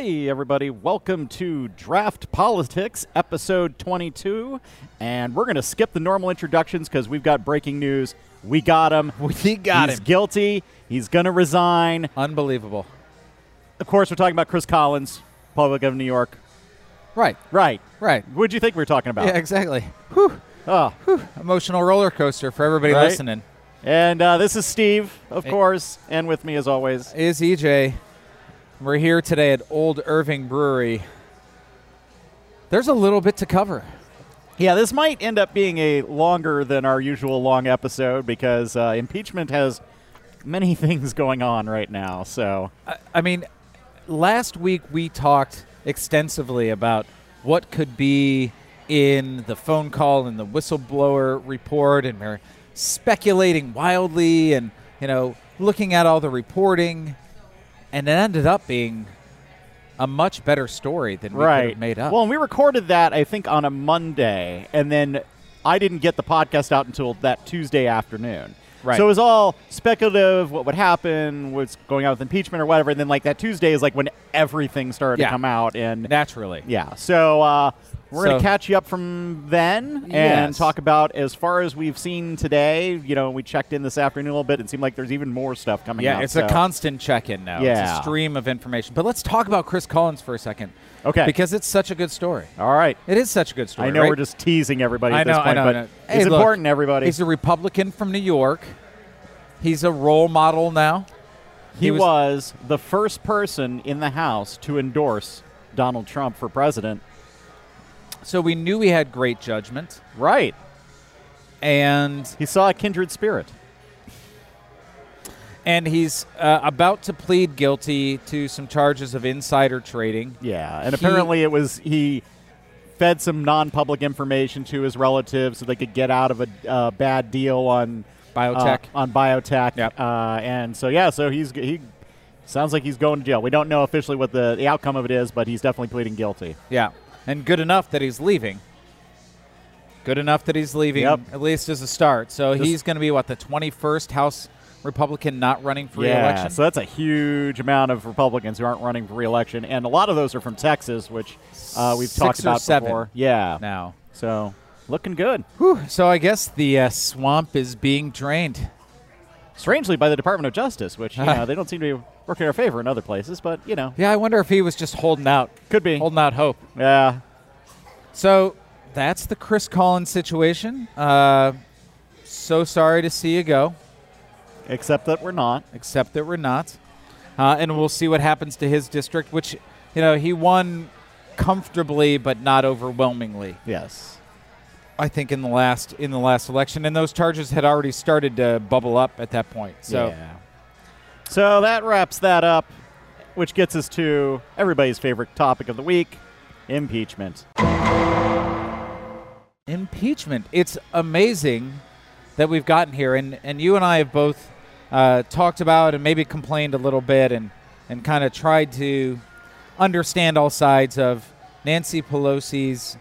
Hey, everybody, welcome to Draught Politics, episode 22. And we're going to skip the normal introductions because we've got breaking news. We got him. We got He's him. guilty. He's going to resign. Unbelievable. Of course, we're talking about Chris Collins, Public of New York. Right. Right. Right. What'd you think we were talking about? Yeah, exactly. Whew. Oh. Emotional roller coaster for everybody Right. listening. And uh, this is Steve, of Hey. course, and with me as always. Is EJ. We're here today at Old Irving Brewery. There's a little bit to cover. Yeah, this might end up being a longer than our usual long episode because uh, impeachment has many things going on right now. So, I, I mean, last week we talked extensively about what could be in the phone call and the whistleblower report, and we're speculating wildly and, you know, looking at all the reporting, and it ended up being a much better story than we could have made up. Well, and we recorded that, I think, on a Monday, and then I didn't get the podcast out until that Tuesday afternoon. Right. So it was all speculative, what would happen, what's going on with impeachment or whatever. And then, like, that Tuesday is like when everything started Yeah. to come out. And Naturally. Yeah. So uh, we're going to catch you up from then and Yes. talk about as far as we've seen today. You know, we checked in this afternoon a little bit. It seemed like there's even more stuff coming Yeah, out. it's a constant check-in now. It's Yeah. a stream of information. But let's talk about Chris Collins for a second. Okay. Because it's such a good story. All right. It is such a good story. I know right? we're just teasing everybody I at this know, I point, know, but know. it's look, important, everybody. He's a Republican from New York. He's a role model now. he he was, was- the first person in the House to endorse Donald Trump for president. So we knew he had great judgment. Right. And He saw a kindred spirit. and he's uh, about to plead guilty to some charges of insider trading. Yeah, and He- apparently it was he fed some non-public information to his relatives so they could get out of a uh, bad deal on Biotech. uh, on biotech. Yep. Uh, and so yeah, so he's he sounds like he's going to jail. We don't know officially what the, the outcome of it is, but he's definitely pleading guilty. Yeah. And good enough that he's leaving. Good enough that he's leaving, Yep. at least as a start. So he's going to be, what, the 21st House Republican not running for yeah, re-election? so that's a huge amount of Republicans who aren't running for re-election, and a lot of those are from Texas, which uh, we've Six talked about before. Yeah, now. so looking good. Whew. So I guess the uh, swamp is being drained. Strangely, by the Department of Justice, which you know they don't seem to be working in our favor in other places, but you know Yeah, I wonder if he was just holding out, could be. holding out hope. Yeah, So that's the Chris Collins situation. Uh, so sorry to see you go, except that we're not. except that we're not. Uh, and we'll see what happens to his district, which, you know, he won comfortably but not overwhelmingly. Yes. I think in the last in the last election, and those charges had already started to bubble up at that point. So yeah. So that wraps that up, which gets us to everybody's favorite topic of the week: impeachment. impeachment. It's amazing that we've gotten here, and, and you and I have both uh, talked about and maybe complained a little bit and, and kind of tried to understand all sides of Nancy Pelosi's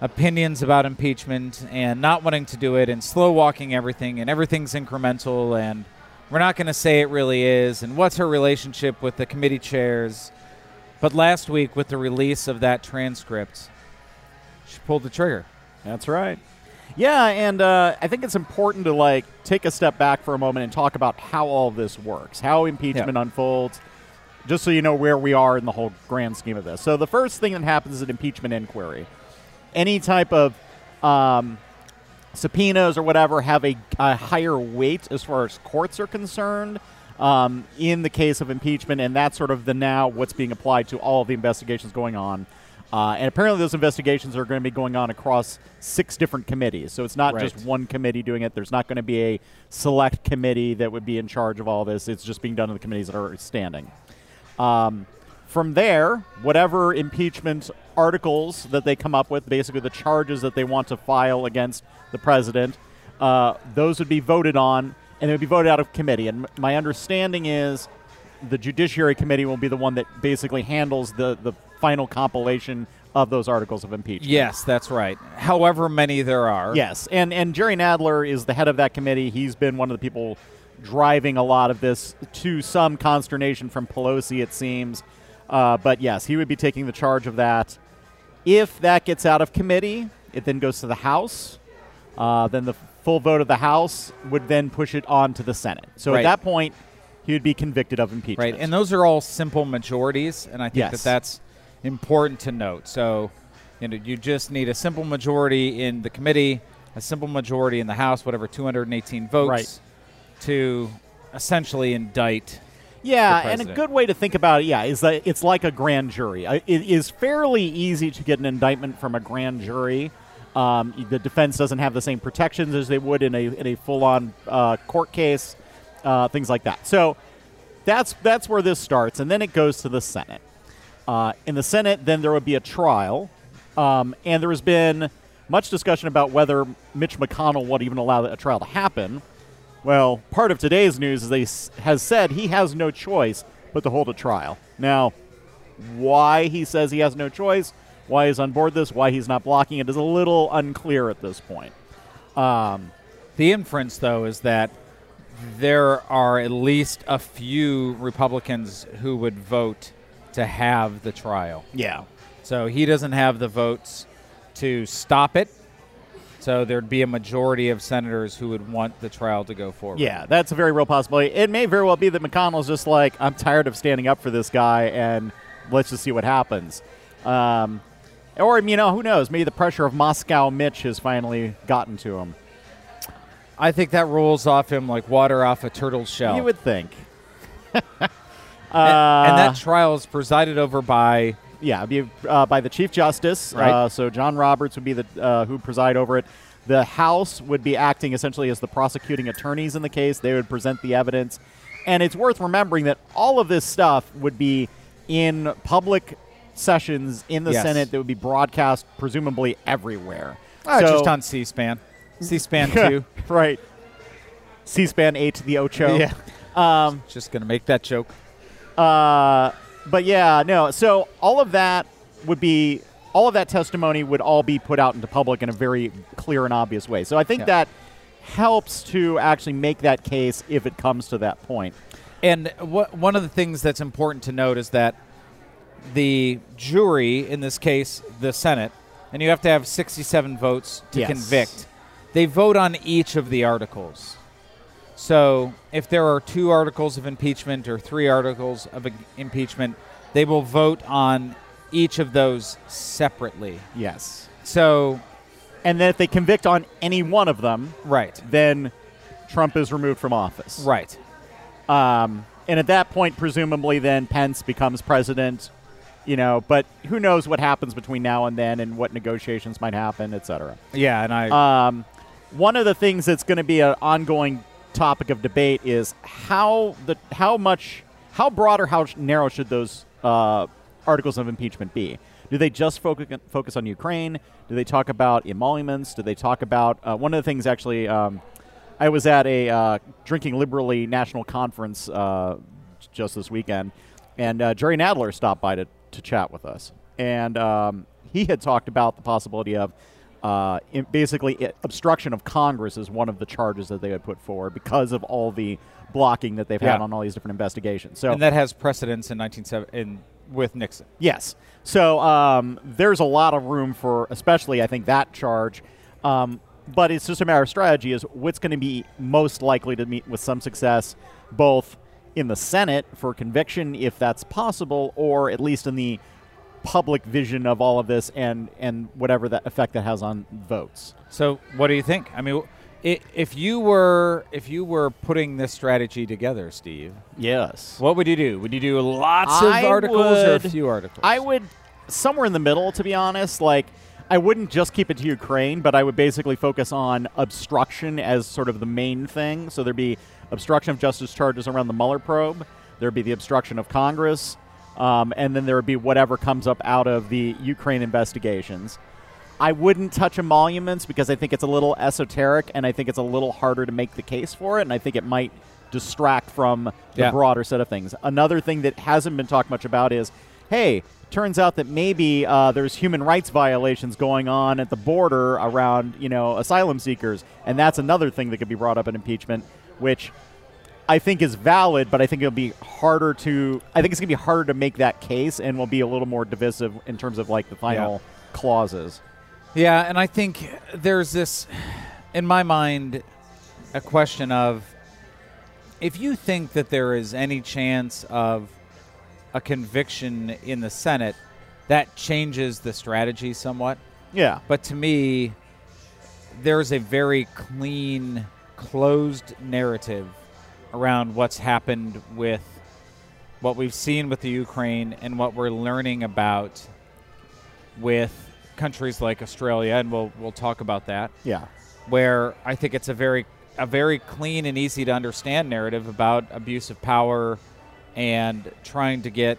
opinions about impeachment and not wanting to do it and slow walking everything and everything's incremental and we're not going to say it really is and what's her relationship with the committee chairs. But last week, with the release of that transcript, she pulled the trigger. That's right. Yeah, and uh, I think it's important to like take a step back for a moment and talk about how all this works, how impeachment unfolds, just so you know where we are in the whole grand scheme of this. So the first thing that happens is an impeachment inquiry. Any type of um, subpoenas or whatever have a, a higher weight as far as courts are concerned. Um, in the case of impeachment, and that's sort of the now what's being applied to all of the investigations going on. Uh, and apparently, those investigations are going to be going on across six different committees. So it's not Right. just one committee doing it. There's not going to be a select committee that would be in charge of all this. It's just being done in the committees that are standing. Um, from there, whatever impeachment articles that they come up with, basically the charges that they want to file against the president, uh, those would be voted on and they would be voted out of committee. And m- my understanding is the Judiciary Committee will be the one that basically handles the, the final compilation of those articles of impeachment. Yes, that's right. However many there are. Yes, and and Jerry Nadler is the head of that committee. He's been one of the people driving a lot of this to some consternation from Pelosi, it seems. Uh, but yes, he would be taking the charge of that. If that gets out of committee, it then goes to the House. Uh, then the full vote of the House would then push it on to the Senate. So Right. at that point, he would be convicted of impeachment. Right, and those are all simple majorities, and I think Yes. that that's important to note. So, you know, you just need a simple majority in the committee, a simple majority in the House, whatever 218 votes, Right. to essentially indict. Yeah, and a good way to think about it, yeah, is that it's like a grand jury. Uh, It is fairly easy to get an indictment from a grand jury. Um, the defense doesn't have the same protections as they would in a in a full on uh, court case, uh, things like that. So that's that's where this starts, and then it goes to the Senate. Uh, in the Senate, then there would be a trial, um, and there has been much discussion about whether Mitch McConnell would even allow a trial to happen. Well, part of today's news is they has said he has no choice but to hold a trial. Now, why he says he has no choice, why he's on board this, why he's not blocking it is a little unclear at this point. Um, The inference, though, is that there are at least a few Republicans who would vote to have the trial. yeah. So he doesn't have the votes to stop it. So there'd be a majority of senators who would want the trial to go forward. Yeah, that's a very real possibility. It may very well be that McConnell's just like, I'm tired of standing up for this guy, and let's just see what happens. Um, or, you know, who knows? Maybe the pressure of Moscow Mitch has finally gotten to him. I think that rolls off him like water off a turtle's shell. You would think. and, Uh, and that trial is presided over by Yeah, be uh, by the Chief Justice. Right. Uh, so John Roberts would be the uh, who preside over it. The House would be acting essentially as the prosecuting attorneys in the case. They would present the evidence, and it's worth remembering that all of this stuff would be in public sessions in the Yes. Senate that would be broadcast presumably everywhere. oh, so, just on C-SPAN. C-SPAN 2. right. C-SPAN eight, the Ocho. Yeah. Um, Just going to make that joke. Uh, but yeah, no. So all of that would be all of that testimony would all be put out into public in a very clear and obvious way. So I think Yeah. that helps to actually make that case if it comes to that point. And what, one of the things that's important to note is that the jury, in this case, the Senate, and you have to have 67 votes to Yes. convict, they vote on each of the articles. So if there are two articles of impeachment or three articles of impeachment, they will vote on each of those separately. Yes. So, And then if they convict on any one of them, right, then Trump is removed from office. right. Um, and at that point, presumably, then Pence becomes president. You know, but who knows what happens between now and then, and what negotiations might happen, et cetera. Yeah, and I. Um, one of the things that's going to be an ongoing topic of debate is how the how much how broad or how narrow should those uh, articles of impeachment be? Do they just focus focus on Ukraine? Do they talk about emoluments? Do they talk about uh, one of the things actually? Um, I was at a uh, drinking liberally national conference uh, just this weekend, and uh, Jerry Nadler stopped by to, to chat with us, and um, he had talked about the possibility of uh, basically i obstruction of Congress is one of the charges that they would put forward because of all the blocking that they've had on all these different investigations. So and that has precedence in 1970 in with Nixon. Yes. So um, there's a lot of room for, especially I think that charge. Um, but it's just a matter of strategy. Is what's going to be most likely to meet with some success, both in the Senate for conviction, if that's possible, or at least in the public vision of all of this and and whatever that effect that has on votes. So, what do you think? I mean, if you were if you were putting this strategy together, Steve, Yes. what would you do? Would you do lots of I articles or a few articles? I would somewhere in the middle, to be honest. Like, I wouldn't just keep it to Ukraine, but I would basically focus on obstruction as sort of the main thing. So there'd be obstruction of justice charges around the Mueller probe. There'd be the obstruction of Congress, um, and then there would be whatever comes up out of the Ukraine investigations. I wouldn't touch emoluments because I think it's a little esoteric, and I think it's a little harder to make the case for it, and I think it might distract from the Yeah. broader set of things. Another thing that hasn't been talked much about is, hey, turns out that maybe uh, there's human rights violations going on at the border around, you know, asylum seekers, and that's another thing that could be brought up in impeachment, which I think is valid, but I think it'll be harder to. I think it's gonna be harder to make that case, and will be a little more divisive in terms of like the final clauses. Yeah, and I think there's this, in my mind, a question of if you think that there is any chance of a conviction in the Senate, that changes the strategy somewhat. Yeah, But to me, there's a very clean, closed narrative around what's happened with what we've seen with the Ukraine and what we're learning about with countries like Australia, and we'll we'll talk about that. yeah, Where I think it's a very a very clean and easy to understand narrative about abuse of power and trying to get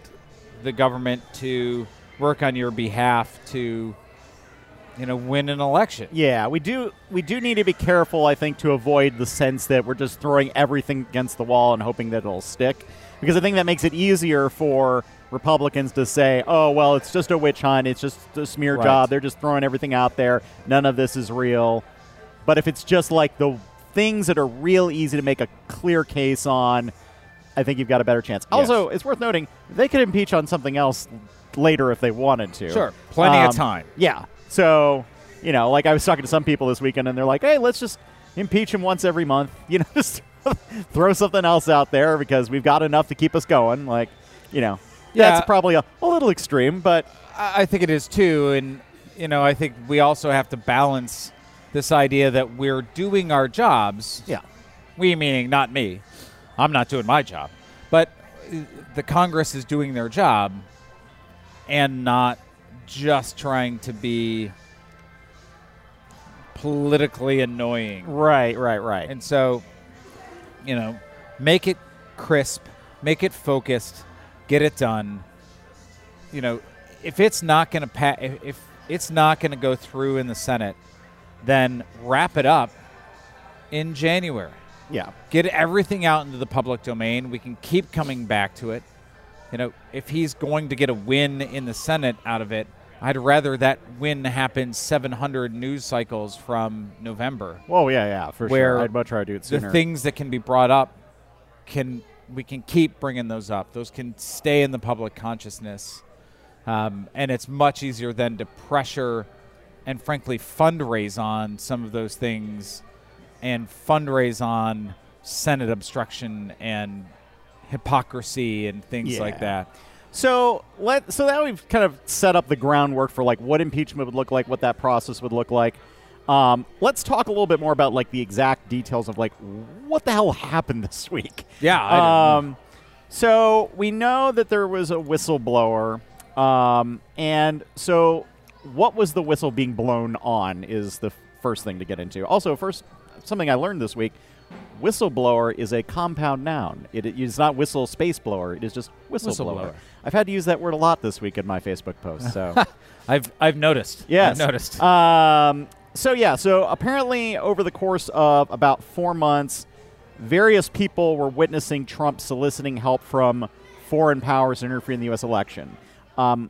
the government to work on your behalf to you know win an election. yeah. We do we do need to be careful, I think, to avoid the sense that we're just throwing everything against the wall and hoping that it'll stick, because I think that makes it easier for Republicans to say, "Oh, well, it's just a witch hunt. It's just a smear Right. job. They're just throwing everything out there. None of this is real." But if it's just like the things that are real easy to make a clear case on, I think you've got a better chance. Also, it's worth noting they could impeach on something else later if they wanted to. Sure, plenty of Um, time. Yeah. So, you know, like I was talking to some people this weekend and they're like, hey, let's just impeach him once every month. You know, just throw something else out there because we've got enough to keep us going. Like, you know, Yeah. that's probably a, a little extreme, but I think it is too, and you know, I think we also have to balance this idea that we're doing our jobs. yeah. We meaning not me. I'm not doing my job, but uh, the Congress is doing their job, and not just trying to be politically annoying. Right, right, right. And so, you know, make it crisp, make it focused, get it done. You know, if it's not going to pass, if, if it's not going to go through in the Senate, then wrap it up in January. yeah. Get everything out into the public domain. We can keep coming back to it. You know, if he's going to get a win in the Senate out of it, I'd rather that win happen 700 news cycles from November Whoa, yeah, yeah, for Where sure. I'd much rather do it sooner. the things that can be brought up can we can keep bringing those up those can stay in the public consciousness um, and it's much easier then to pressure and frankly fundraise on some of those things and fundraise on senate obstruction and hypocrisy and things like that So let so that we've kind of set up the groundwork for like what impeachment would look like, what that process would look like. Um, let's talk a little bit more about like the exact details of like what the hell happened this week. Yeah, I. Um, so we know that there was a whistleblower, um, and so what was the whistle being blown on is the first thing to get into. Also, first something I learned this week. Whistleblower is a compound noun. It is not whistle space blower. It is just whistleblower. Whistleblower. I've had to use that word a lot this week in my Facebook post. So i've i've noticed Yes. i've noticed Um, so yeah, so apparently over the course of about four months, various people were witnessing Trump soliciting help from foreign powers to interfere in the U.S. election. Um,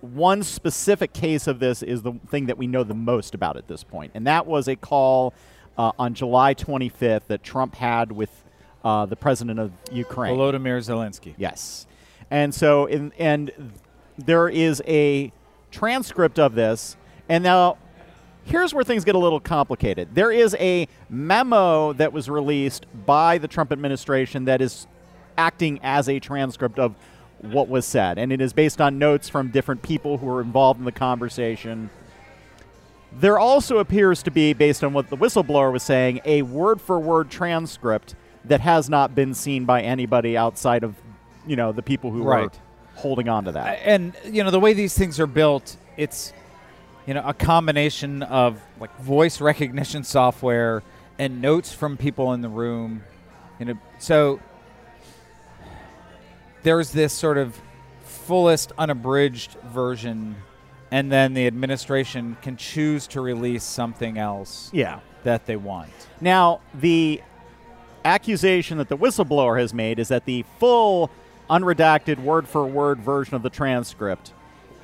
one specific case of this is the thing that we know the most about at this point, and that was a call uh, on July 25th that Trump had with uh, the president of Ukraine. volodymyr zelensky Yes. And so in and there is a transcript of this and now here's where things get a little complicated. There is a memo that was released by the Trump administration that is acting as a transcript of what was said and it is based on notes from different people who were involved in the conversation. There also appears to be, based on what the whistleblower was saying, a word for word transcript that has not been seen by anybody outside of, you know, the people who were holding on to that. and you know the way these things are built it's you know a combination of like voice recognition software and notes from people in the room you know so there's this sort of fullest unabridged version and then the administration can choose to release something else yeah. that they want Now, the accusation that the whistleblower has made is that the full, unredacted, word for word version of the transcript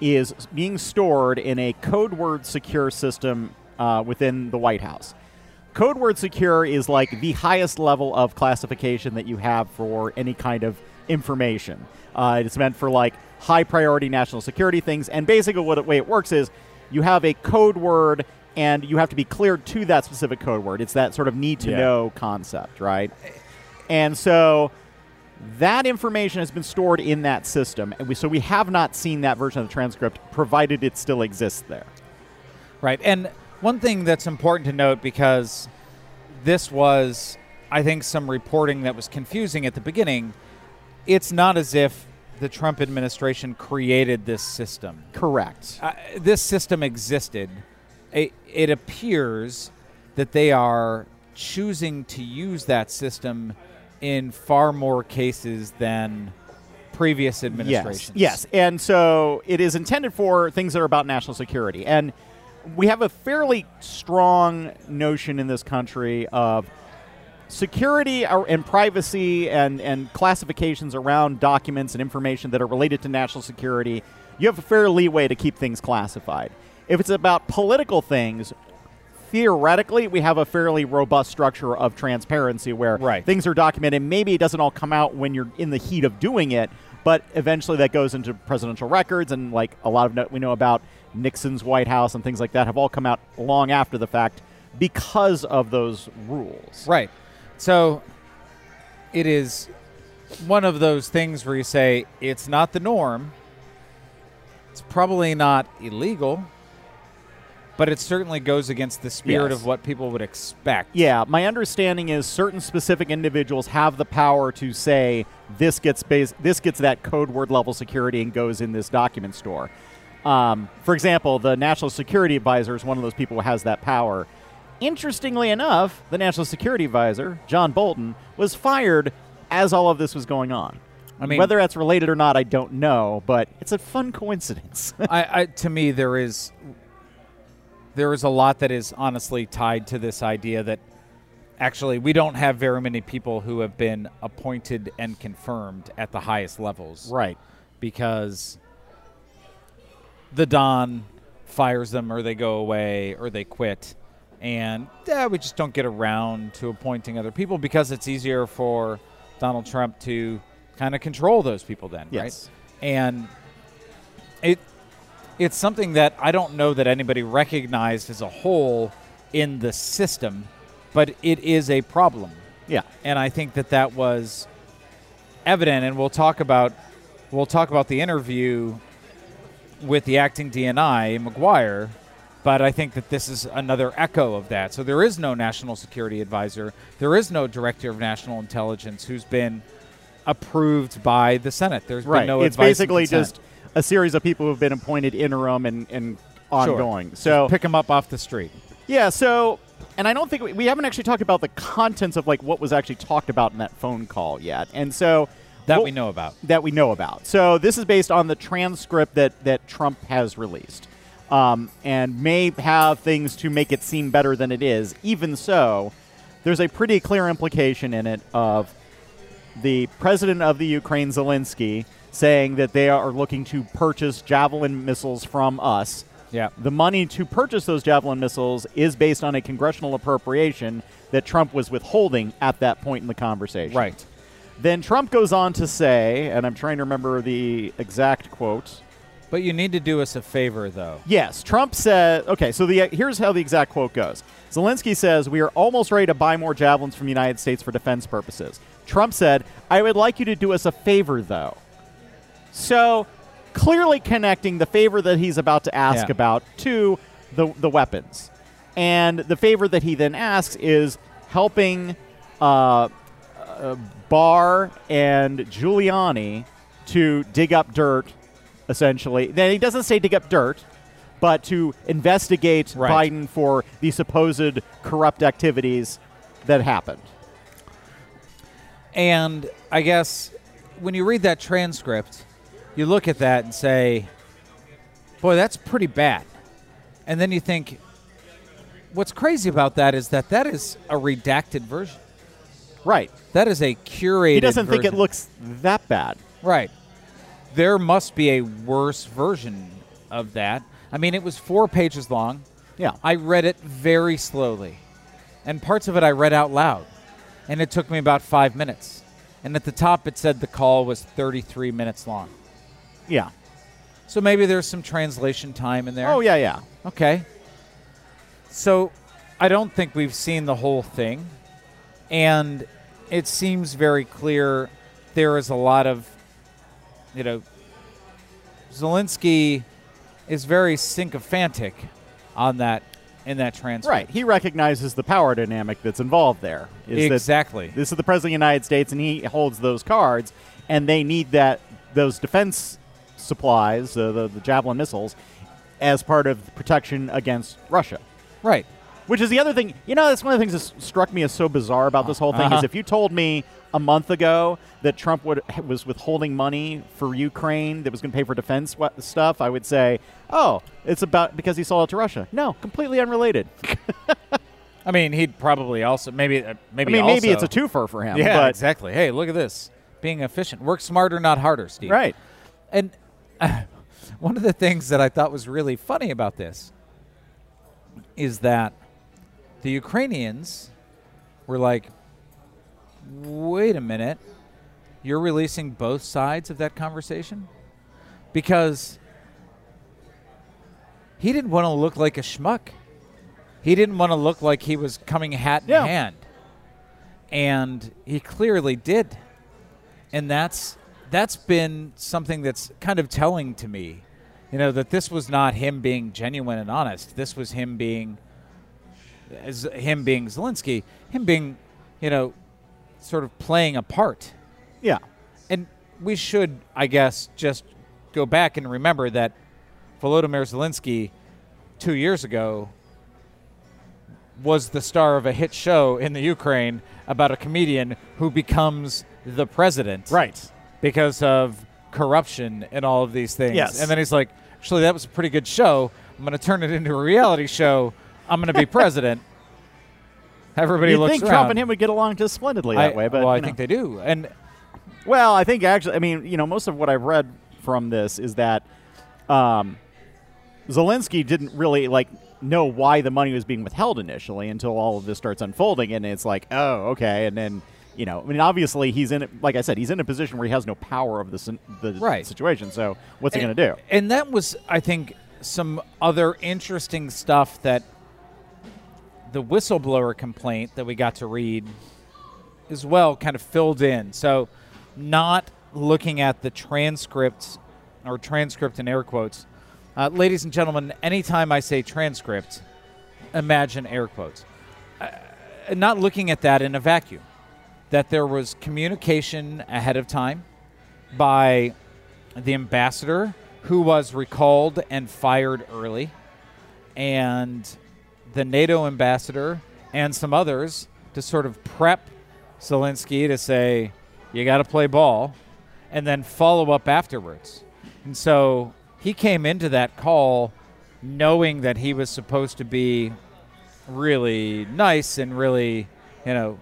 is being stored in a code word secure system uh, within the White House. code word secure is like the highest level of classification that you have for any kind of information. Uh, it's meant for like high priority national security things. And basically, what the way it works is you have a code word and you have to be cleared to that specific code word. It's that sort of need to Yeah. know concept, right? And so that information has been stored in that system. And we, so we have not seen that version of the transcript, provided it still exists there. Right. And one thing that's important to note because this was, I think, some reporting that was confusing at the beginning, it's not as if the Trump administration created this system. Correct. Uh, this system existed. It, it appears that they are choosing to use that system in far more cases than previous administrations. Yes, yes. And so it is intended for things that are about national security. And we have a fairly strong notion in this country of security and privacy and, and classifications around documents and information that are related to national security. You have a fair leeway to keep things classified. If it's about political things, theoretically, we have a fairly robust structure of transparency where Right. things are documented. Maybe it doesn't all come out when you're in the heat of doing it, but eventually that goes into presidential records, and like a lot of no- we know about Nixon's White House and things like that have all come out long after the fact because of those rules. Right. So it is one of those things where you say it's not the norm. It's probably not illegal, but it certainly goes against the spirit Yes. of what people would expect. Yeah, my understanding is certain specific individuals have the power to say this gets base, this gets that code word level security and goes in this document store. Um, for example, the National Security Advisor is one of those people who has that power. Interestingly enough, the National Security Advisor, John Bolton, was fired as all of this was going on. I mean- whether that's related or not, I don't know, but it's a fun coincidence. I, I to me there is there is a lot that is honestly tied to this idea that actually we don't have very many people who have been appointed and confirmed at the highest levels. right. because the Don fires them or they go away or they quit. And yeah, we just don't get around to appointing other people because it's easier for Donald Trump to kind of control those people then, Yes. right? And it it's something that I don't know that anybody recognized as a whole in the system, but it is a problem Yeah. and I think that that was evident. And we'll talk about we'll talk about the interview with the acting DNI Maguire, but I think that this is another echo of that. So there is no national security advisor, there is no director of national intelligence who's been approved by the Senate. There's Right. been no it's basically just a series of people who have been appointed interim and, and Sure. ongoing. So pick them up off the street. yeah, so and I don't think we, we haven't actually talked about the contents of like what was actually talked about in that phone call yet. And so That what- we know about. that we know about. So this is based on the transcript that that Trump has released, um, and may have things to make it seem better than it is. Even so, there's a pretty clear implication in it of the president of the Ukraine, Zelensky, saying that they are looking to purchase Javelin missiles from us. Yeah. The money to purchase those Javelin missiles is based on a congressional appropriation that Trump was withholding at that point in the conversation. Right. Then Trump goes on to say, and I'm trying to remember the exact quote. But you need to do us a favor though. Yes, Trump said, okay, so the here's how the exact quote goes. Zelensky says, "We are almost ready to buy more javelins from the United States for defense purposes." Trump said, "I would like you to do us a favor though." So, clearly connecting the favor that he's about to ask Yeah. about to the the weapons. And the favor that he then asks is helping uh, uh, Barr and Giuliani to dig up dirt, essentially. Then he doesn't say dig up dirt, but to investigate Right. Biden for the supposed corrupt activities that happened. And I guess when you read that transcript, you look at that and say, boy, that's pretty bad. And then you think, what's crazy about that is that that is a redacted version. Right. That is a curated He doesn't think it looks that bad. Right. There must be a worse version of that. I mean, it was four pages long. Yeah. I read it very slowly. and parts of it I read out loud, and it took me about five minutes. And at the top, it said the call was 33 minutes long. Yeah. So maybe there's some translation time in there. Oh yeah, yeah. Okay. So I don't think we've seen the whole thing. And it seems very clear there is a lot of, you know, Zelensky is very sycophantic on that in that transfer. Right. He recognizes the power dynamic that's involved there. Is that Exactly. this is the president of the United States, and he holds those cards, and they need that those defense supplies, uh, the the javelin missiles, as part of protection against Russia. Right. Which is the other thing. You know, that's one of the things that struck me as so bizarre about this whole thing Uh-huh. is if you told me a month ago that Trump would was withholding money for Ukraine that was going to pay for defense stuff, I would say, "Oh, it's about because he sold it to Russia." No, completely unrelated. I mean, he'd probably also maybe uh, I maybe mean, maybe it's a twofer for him. Yeah, exactly. Hey, look at this. Being efficient. Work smarter, not harder, Steve. Right. And uh, one of the things that I thought was really funny about this is that the Ukrainians were like, wait a minute, you're releasing both sides of that conversation? Because he didn't want to look like a schmuck. He didn't want to look like he was coming hat in Yeah. hand. And he clearly did and that's that's been something that's kind of telling to me you know that this was not him being genuine and honest this was him being as him being Zelensky him being you know sort of playing a part Yeah. and we should I guess just go back and remember that Volodymyr Zelensky 2 years ago was the star of a hit show in the Ukraine about a comedian who becomes the president Right. because of corruption and all of these things. Yes. And then he's like, actually, that was a pretty good show. I'm going to turn it into a reality show. I'm going to be president. Everybody You'd looks think around. Trump and him would get along just splendidly that I, way, but well, I know. think they do. And Well, I think actually, I mean, you know, most of what I've read from this is that um, Zelensky didn't really like know why the money was being withheld initially until all of this starts unfolding, and it's like, oh, okay, and then. You know, I mean, obviously he's in. Like I said, he's in a position where he has no power of the the Right. situation. So what's he going to do? And that was, I think, some other interesting stuff that the whistleblower complaint that we got to read as well kind of filled in. So, not looking at the transcripts or transcript in air quotes. Uh, ladies and gentlemen, anytime I say transcript, imagine air quotes. Uh, not looking at that in a vacuum. That there was communication ahead of time by the ambassador who was recalled and fired early, and the NATO ambassador and some others to sort of prep Zelensky to say, you got to play ball, and then follow up afterwards. And so he came into that call knowing that he was supposed to be really nice and really, you know,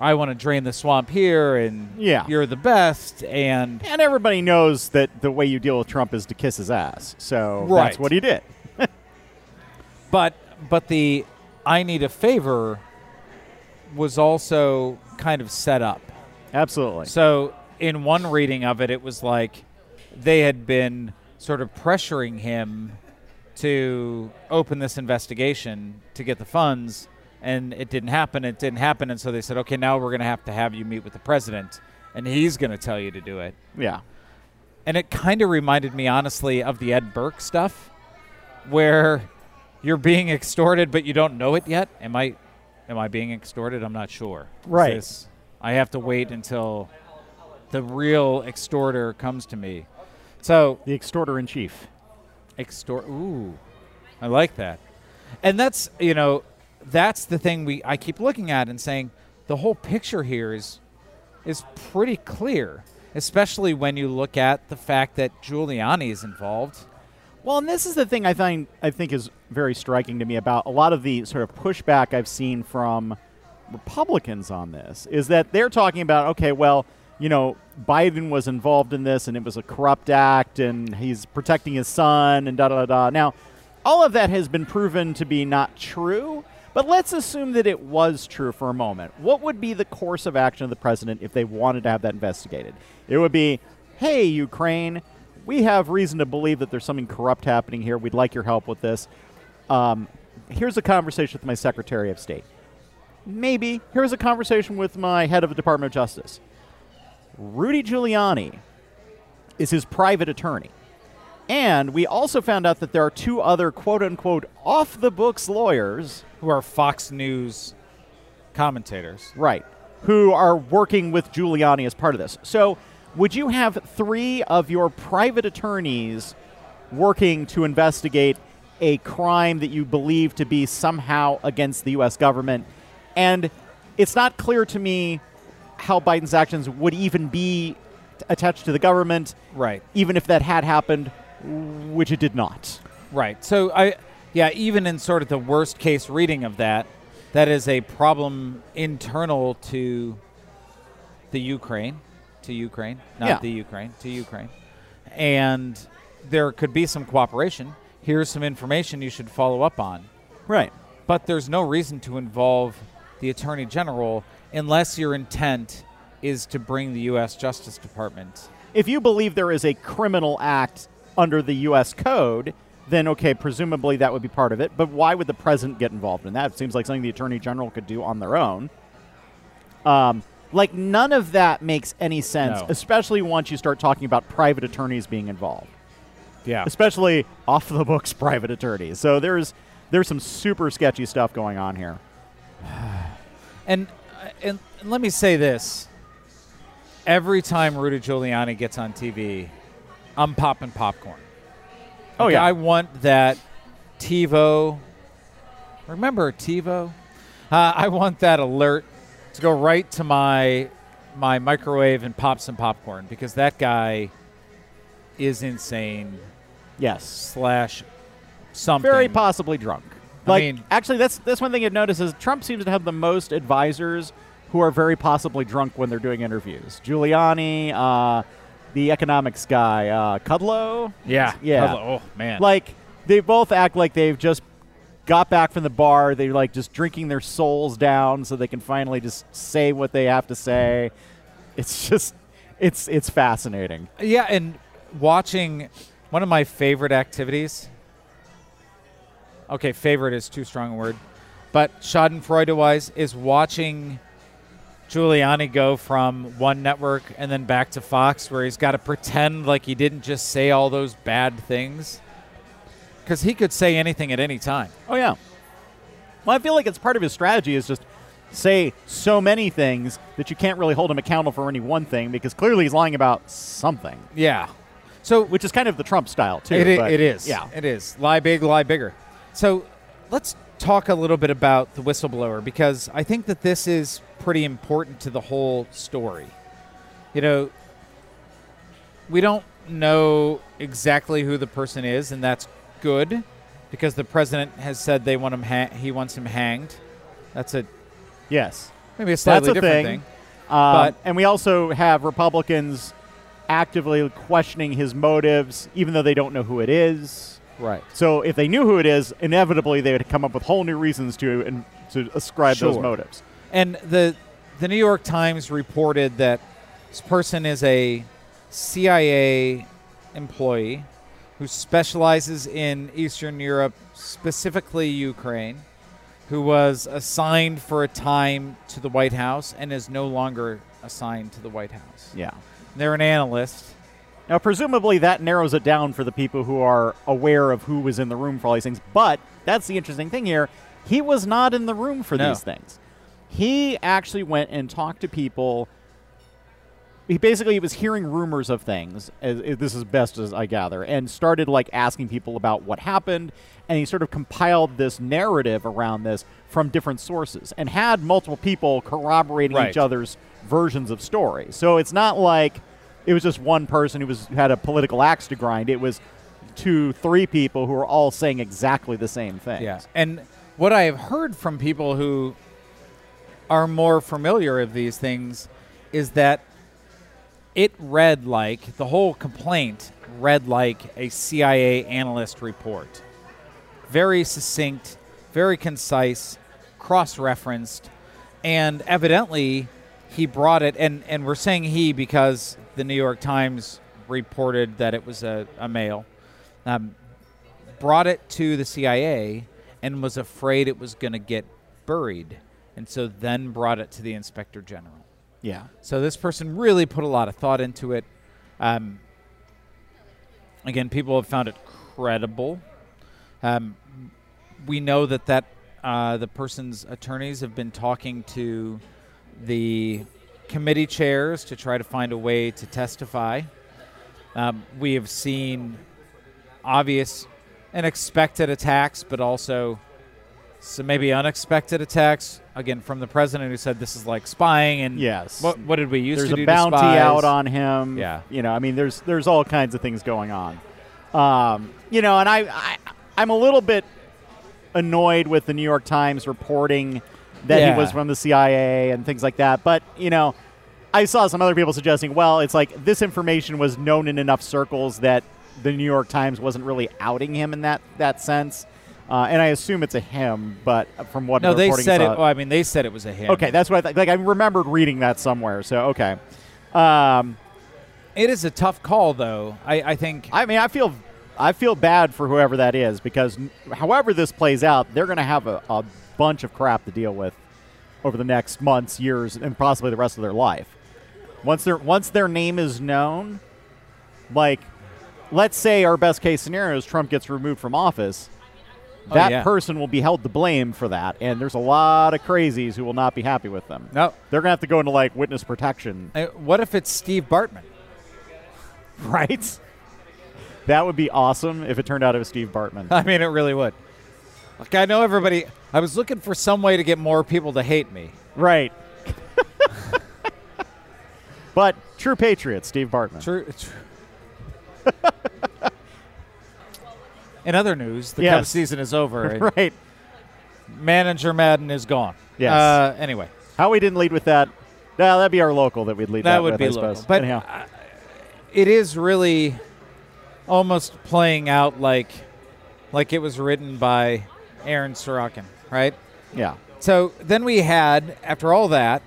I want to drain the swamp here, and Yeah. you're the best, and And everybody knows that the way you deal with Trump is to kiss his ass. So Right. that's what he did. But but the I need a favor was also kind of set up. Absolutely. So in one reading of it, it was like they had been sort of pressuring him to open this investigation to get the funds, and it didn't happen. It didn't happen, and so they said, okay, now we're going to have to have you meet with the president, and he's going to tell you to do it. yeah. And it kind of reminded me, honestly, of the Ed Burke stuff, where you're being extorted, but you don't know it yet. Am I? Am I being extorted? I'm not sure. Right. this- I have to wait until the real extorter comes to me. So The extorter in chief. extort. Ooh, I like that. And that's you know, that's the thing we I keep looking at and saying the whole picture here is is pretty clear, especially when you look at the fact that Giuliani is involved. Well, and this is the thing I find I think is very striking to me about a lot of the sort of pushback I've seen from Republicans on this is that they're talking about okay, well, you know, Biden was involved in this and it was a corrupt act and he's protecting his son and da da da. Now, all of that has been proven to be not true, But let's assume that it was true for a moment. What would be the course of action of the president if they wanted to have that investigated? It would be, hey, Ukraine, we have reason to believe that there's something corrupt happening here. We'd like your help with this. Um, here's a conversation with my Secretary of State. Maybe here's a conversation with my head of the Department of Justice. Rudy Giuliani is his private attorney. And we also found out that there are two other quote unquote off the books lawyers. Who are Fox News commentators. Right. Who are working with Giuliani as part of this. So, would you have three of your private attorneys working to investigate a crime that you believe to be somehow against the U.S. government? And it's not clear to me how Biden's actions would even be attached to the government, Right. even if that had happened, which it did not. Right. So I yeah, even in sort of the worst case reading of that, that is a problem internal to the Ukraine, to Ukraine, not Yeah. the Ukraine, to Ukraine. And there could be some cooperation. Here's some information you should follow up on. Right. But there's no reason to involve the Attorney General unless your intent is to bring the U.S. Justice Department. if you believe there is a criminal act under the U.S. code, then okay, presumably that would be part of it. But why would the president get involved in that? It seems like something the attorney general could do on their own. Um, like none of that makes any sense, No. especially once you start talking about private attorneys being involved, Yeah. especially off the books private attorneys. So there's there's some super sketchy stuff going on here. And, uh, and and let me say this: every time Rudy Giuliani gets on TV, I'm popping popcorn. Oh, Like, yeah. I want that TiVo. Remember TiVo? Uh, I want that alert to go right to my my microwave and pop some popcorn because that guy is insane Yes, slash something. very possibly drunk. I mean- actually, that's that's one thing you've noticed is Trump seems to have the most advisors who are very possibly drunk when they're doing interviews. Giuliani, uh, the economics guy, uh, Kudlow. yeah, Yeah. Oh man, Like they both act like they've just got back from the bar. They're like just drinking their souls down so they can finally just say what they have to say. It's just, it's it's fascinating. Yeah, and watching one of my favorite activities. Okay, favorite is too strong a word, but Schadenfreude wise is watching Giuliani go from one network and then back to Fox, where he's got to pretend like he didn't just say all those bad things, because he could say anything at any time. Oh yeah. Well, I feel like it's part of his strategy is just say so many things that you can't really hold him accountable for any one thing because clearly he's lying about something, Yeah. So which is kind of the Trump style too. It, but- it is. Yeah. It is. Lie big, lie bigger. So let's talk a little bit about the whistleblower because I think that this is pretty important to the whole story. You know, we don't know exactly who the person is, and that's good because the president has said they want him ha- he wants him hanged. That's a Yes. maybe a slightly a different thing. thing. Um, But- and we also have Republicans actively questioning his motives, even though they don't know who it is. Right. So if they knew who it is, inevitably they would come up with whole new reasons to and to ascribe those Sure. motives. And the the New York Times reported that this person is a CIA employee who specializes in Eastern Europe, specifically Ukraine, who was assigned for a time to the White House and is no longer assigned to the White House. Yeah. They're an analyst. Now, presumably, that narrows it down for the people who are aware of who was in the room for all these things. But that's the interesting thing here. He was not in the room for No. these things. He actually went and talked to people. He basically was hearing rumors of things. As, as this is best as I gather, and started like asking people about what happened, and he sort of compiled this narrative around this from different sources, and had multiple people corroborating Right. each other's versions of stories. So it's not like it was just one person who was who had a political axe to grind. It was two, three people who were all saying exactly the same thing. Yeah. And what I have heard from people who are more familiar of these things is that it read like the whole complaint read like a CIA analyst report. Very succinct, very concise, cross referenced, and evidently he brought it. And, and we're saying he because the New York Times reported that it was a, a male. Um, brought it to the CIA and was afraid it was going to get buried, and so then brought it to the inspector general. Yeah. So this person really put a lot of thought into it. Um, again, people have found it credible. Um, we know that that uh, the person's attorneys have been talking to the committee chairs to try to find a way to testify. Um, we have seen obvious and expected attacks, but also some maybe unexpected attacks. Again, from the president who said this is like spying and Yes. what, what did we use there's to a bounty out on him. Yeah. You know, I mean, there's there's all kinds of things going on. Um, you know, and I, I I'm a little bit annoyed with the New York Times reporting that Yeah. he was from the CIA and things like that. But you know, I saw some other people suggesting, well, it's like this information was known in enough circles that the New York Times wasn't really outing him in that that sense. Uh, and I assume it's a him, but from what No, the they reporting said it. I mean, they said it was a him. Okay, that's what I th- like. I remembered reading that somewhere. So okay. Um, It is a tough call, though. I, I think. I mean, I feel I feel bad for whoever that is because however this plays out, they're going to have a, a bunch of crap to deal with over the next months, years, and possibly the rest of their life. Once their once their name is known, like let's say our best case scenario is Trump gets removed from office. Oh, That yeah. person will be held to blame for that, and there's a lot of crazies who will not be happy with them. no. They're gonna have to go into like witness protection, Uh, What if it's Steve Bartman? right? That would be awesome if it turned out it was Steve Bartman. I mean, it really would. Like, I know everybody. I was looking for some way to get more people to hate me. right. but true patriot, Steve Bartman. True. true. In other news, the Yes. Cubs season is over. right. Manager Maddon is gone. Yes. Uh, anyway, How we didn't lead with that? No, that'd be our local that we'd lead that, that would with, be I local. suppose. But Anyhow. uh, it is really almost playing out like like it was written by Aaron Sorkin, right? yeah. So then we had, after all that,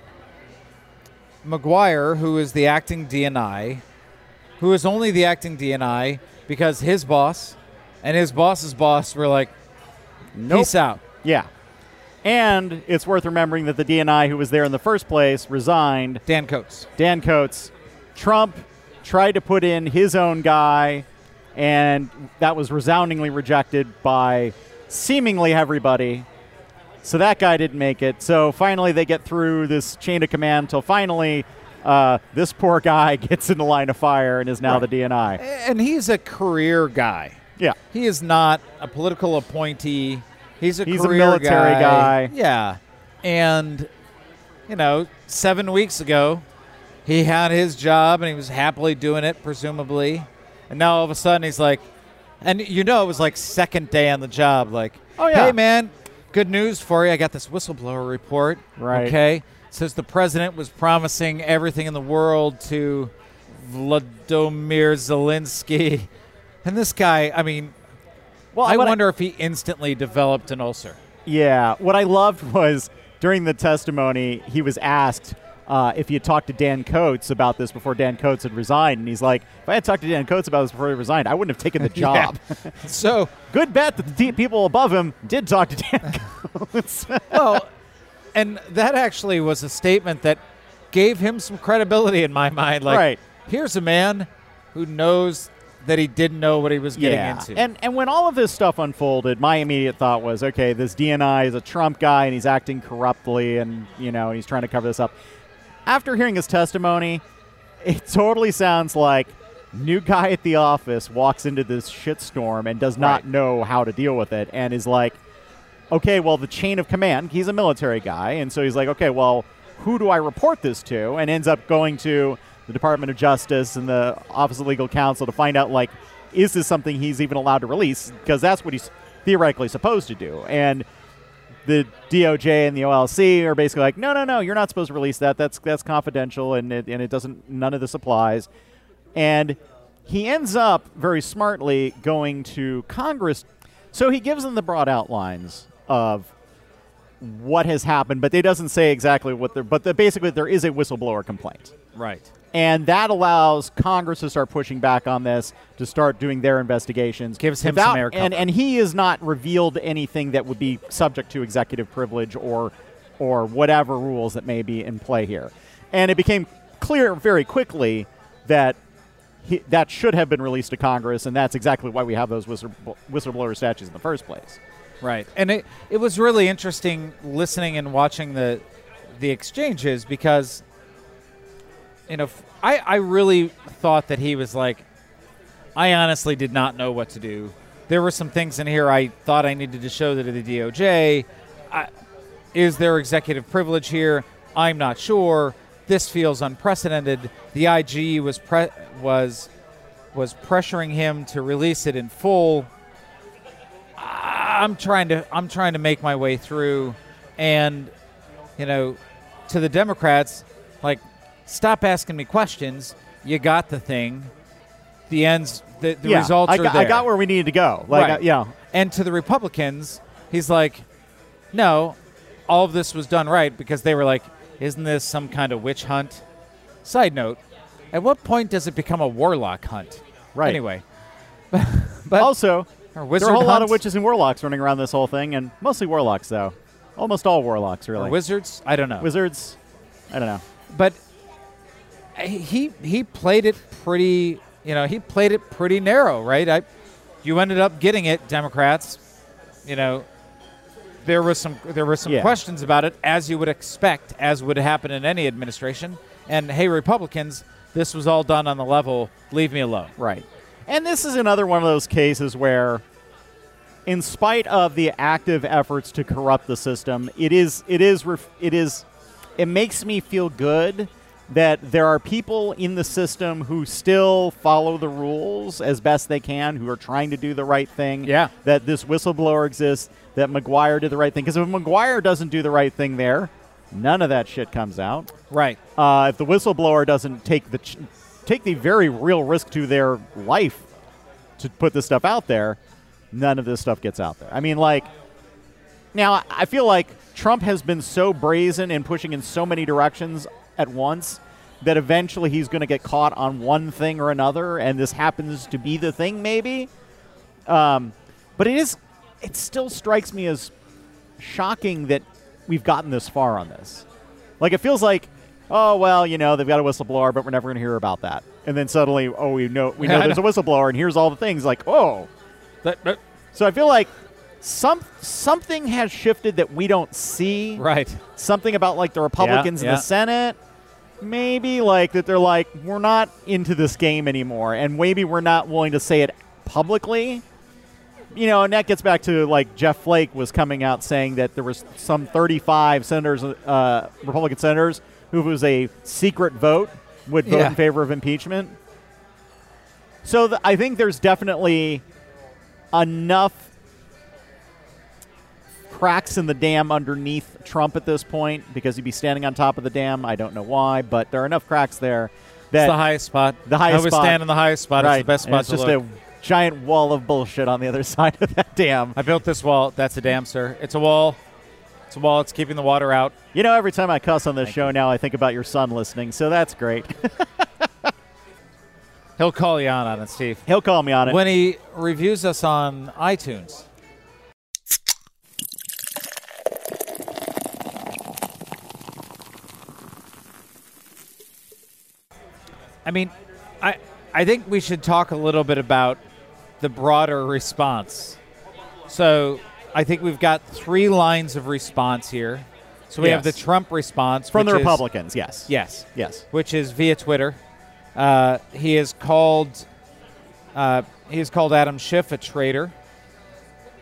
Maguire, who is the acting DNI, who is only the acting DNI because his boss and his boss's boss were like, Nope. peace out. Yeah. And it's worth remembering that the DNI who was there in the first place resigned. Dan Coats. Dan Coats. Trump tried to put in his own guy, and that was resoundingly rejected by seemingly everybody. So that guy didn't make it. So finally, they get through this chain of command until finally uh, this poor guy gets in the line of fire and is now the DNI. And he's a career guy. Yeah. He is not a political appointee. He's a He's a military guy. Yeah. And, you know, seven weeks ago, he had his job and he was happily doing it, presumably. And now all of a sudden he's like, and you know, it was like second day on the job. Like, Oh, yeah. hey, man, good news for you. I got this whistleblower report. Right. Okay. Says the president was promising everything in the world to Vladimir Zelensky. And this guy, I mean, Well, I wonder if he instantly developed an ulcer. Yeah. What I loved was during the testimony, he was asked uh, if he had talked to Dan Coats about this before Dan Coats had resigned. And he's like, if I had talked to Dan Coats about this before he resigned, I wouldn't have taken the job. So, Good bet that the people above him did talk to Dan Coats. well, and that actually was a statement that gave him some credibility in my mind. Like, Right. here's a man who knows that he didn't know what he was getting yeah. into. And, and when all of this stuff unfolded, my immediate thought was, okay, this DNI is a Trump guy and he's acting corruptly and, you know, he's trying to cover this up. After hearing his testimony, it totally sounds like new guy at the office walks into this shitstorm and does not Right. know how to deal with it and is like, okay, well, the chain of command, he's a military guy. And so he's like, okay, well, who do I report this to? And ends up going to the Department of Justice and the Office of Legal Counsel to find out, like, is this something he's even allowed to release? Because that's what he's theoretically supposed to do. And the DOJ and the OLC are basically like, no, no, no, you're not supposed to release that. That's that's confidential, and it, and it doesn't. None of this applies. And he ends up very smartly going to Congress. So he gives them the broad outlines of what has happened, but it doesn't say exactly what they're. But the, basically, there is a whistleblower complaint, Right. And that allows Congress to start pushing back on this, to start doing their investigations. Gives him without- some air and cover. and he has not revealed anything that would be subject to executive privilege or or whatever rules that may be in play here. And it became clear very quickly that he, that should have been released to Congress, and that's exactly why we have those whistle, whistleblower statutes in the first place. Right. And it, it was really interesting listening and watching the the exchanges because you know, I, I really thought that he was like I honestly did not know what to do. There were some things in here I thought I needed to show to the DOJ. I, is there executive privilege here? I'm not sure. This feels unprecedented. The IG was pre- was was pressuring him to release it in full. I'm trying to I'm trying to make my way through, and you know, to the Democrats, like, stop asking me questions. You got the thing. The ends. The, the yeah, results I are got, there. I got where we needed to go. Like, Right. uh, yeah, And to the Republicans, he's like, no, all of this was done right because they were like, isn't this some kind of witch hunt? Side note, at what point does it become a warlock hunt? Right. Anyway. but also, or there are a whole lot of witches and warlocks running around this whole thing, and mostly warlocks, though. Almost all warlocks, Or really. wizards? I don't know. Wizards, I don't know. but he he played it pretty you know he played it pretty narrow right I, you ended up getting it democrats you know there was some there were some Yeah. questions about it as you would expect as would happen in any administration and hey republicans this was all done on the level leave me alone Right. And this is another one of those cases where, in spite of the active efforts to corrupt the system, it is it is it is it makes me feel good that there are people in the system who still follow the rules as best they can, who are trying to do the right thing. Yeah. That this whistleblower exists. That Maguire did the right thing. Because if Maguire doesn't do the right thing there, none of that shit comes out right uh, if the whistleblower doesn't take the ch- take the very real risk to their life to put this stuff out there, none of this stuff gets out there. I mean, like now I- I feel like Trump has been so brazen and pushing in so many directions at once that eventually he's going to get caught on one thing or another, and this happens to be the thing, maybe. Um, but it is, it still strikes me as shocking that we've gotten this far on this. Like it feels like, oh well, you know, they've got a whistleblower, but we're never going to hear about that. And then suddenly, oh, we know we know there's a whistleblower, and here's all the things. Like, oh, That- that- so I feel like some something has shifted that we don't see. right Something about like the Republicans in yeah. the Senate. Maybe like that they're like we're not into this game anymore, and maybe we're not willing to say it publicly. You know, and that gets back to like Jeff Flake was coming out saying that there was some 35 senators, uh, Republican senators, who if it was a secret vote would vote Yeah. in favor of impeachment. So th- I think there's definitely enough cracks in the dam underneath Trump at this point because he'd be standing on top of the dam. I don't know why, but there are enough cracks there that it's the highest spot The highest I always spot. stand in the highest spot right, it's the best and spot it's just look. a giant wall of bullshit on the other side of that dam. I built this wall. That's a dam, sir. It's a wall. It's a wall. It's keeping the water out. You know, every time I cuss on this show now, I think about your son listening, so that's great. He'll call you on on it, Steve. He'll call me on it. When he reviews us on iTunes. I mean, I I think we should talk a little bit about the broader response. So I think we've got three lines of response here. So we have the Trump response From the is- Republicans, yes. Yes Yes. which is via Twitter. Uh, he has called uh, he has called Adam Schiff a traitor,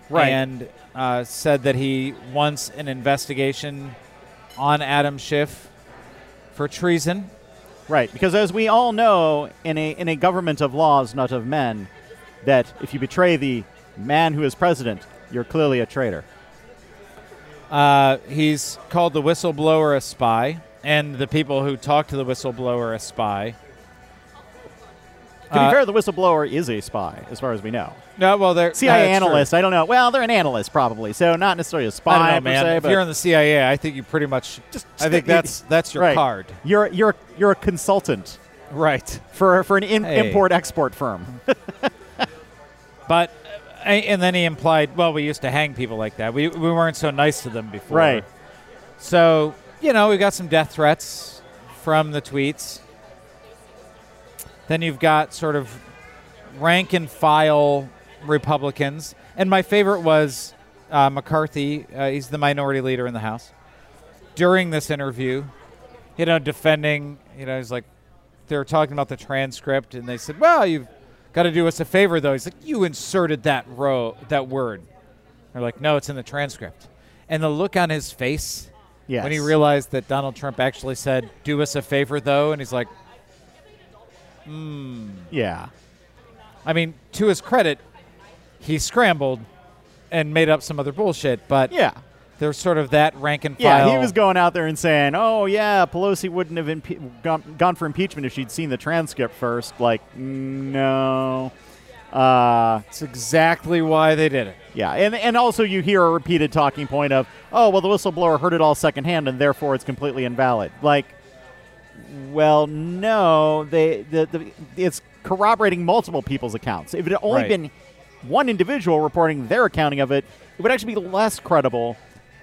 Right. And uh, said that he wants an investigation on Adam Schiff for treason. Right, because as we all know, in a in a government of laws, not of men, that if you betray the man who is president, you're clearly a traitor. Uh, he's called the whistleblower a spy, and the people who talk to the whistleblower a spy. To be Uh, fair, the whistleblower is a spy, as far as we know. No, well, they're CIA that's true. analyst, I don't know. Well, they're an analyst probably, so not necessarily a spy I don't know, per man. se. if but you're in the CIA, I think you pretty much. Just I think that's that's your right. card. You're you're you're a consultant Right. for for an in, Hey. import export firm. But and then he implied, well, we used to hang people like that. We we weren't so nice to them before. Right. So you know, we got some death threats from the tweets. Then you've got sort of rank and file Republicans, and my favorite was uh, McCarthy. Uh, he's the minority leader in the House. During this interview, you know, defending, you know, he's like, they were talking about the transcript, and they said, "Well, you've got to do us a favor, though." He's like, "You inserted that row, that word." They're like, "No, it's in the transcript." And the look on his face yes. when he realized that Donald Trump actually said, "Do us a favor, though," and he's like, Yeah. I mean, to his credit, he scrambled and made up some other bullshit, but Yeah. there's sort of that rank and file. Yeah, he was going out there and saying, "Oh yeah, Pelosi wouldn't have impe- gone, gone for impeachment if she'd seen the transcript first. Like, no. Uh, That's exactly why they did it. yeah, and and also you hear a repeated talking point of, "Oh, well, the whistleblower heard it all secondhand, and therefore it's completely invalid." Like, well, no, they the, the it's corroborating multiple people's accounts. If it had only Right. been one individual reporting their accounting of it, it would actually be less credible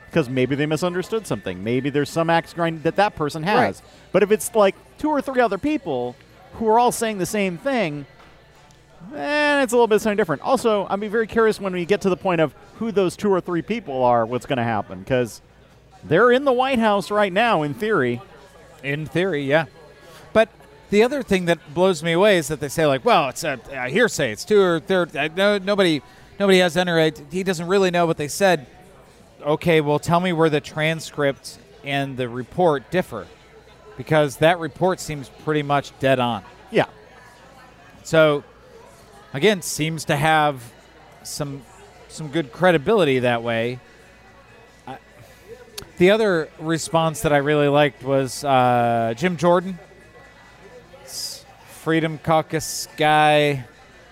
because maybe they misunderstood something. Maybe there's some axe grind that that person has. Right. But if it's like two or three other people who are all saying the same thing, and it's a little bit something different. Also, I'd be very curious when we get to the point of who those two or three people are, what's going to happen because they're in the White House right now, in theory. In theory, yeah. But the other thing that blows me away is that they say like, "Well, it's a, a hearsay. It's two or third. Uh, no, nobody, nobody has any right. He doesn't really know what they said." Okay, well, tell me where the transcript and the report differ, because that report seems pretty much dead on. Yeah. So, again, seems to have some some good credibility that way. The other response that I really liked was uh, Jim Jordan, Freedom Caucus guy,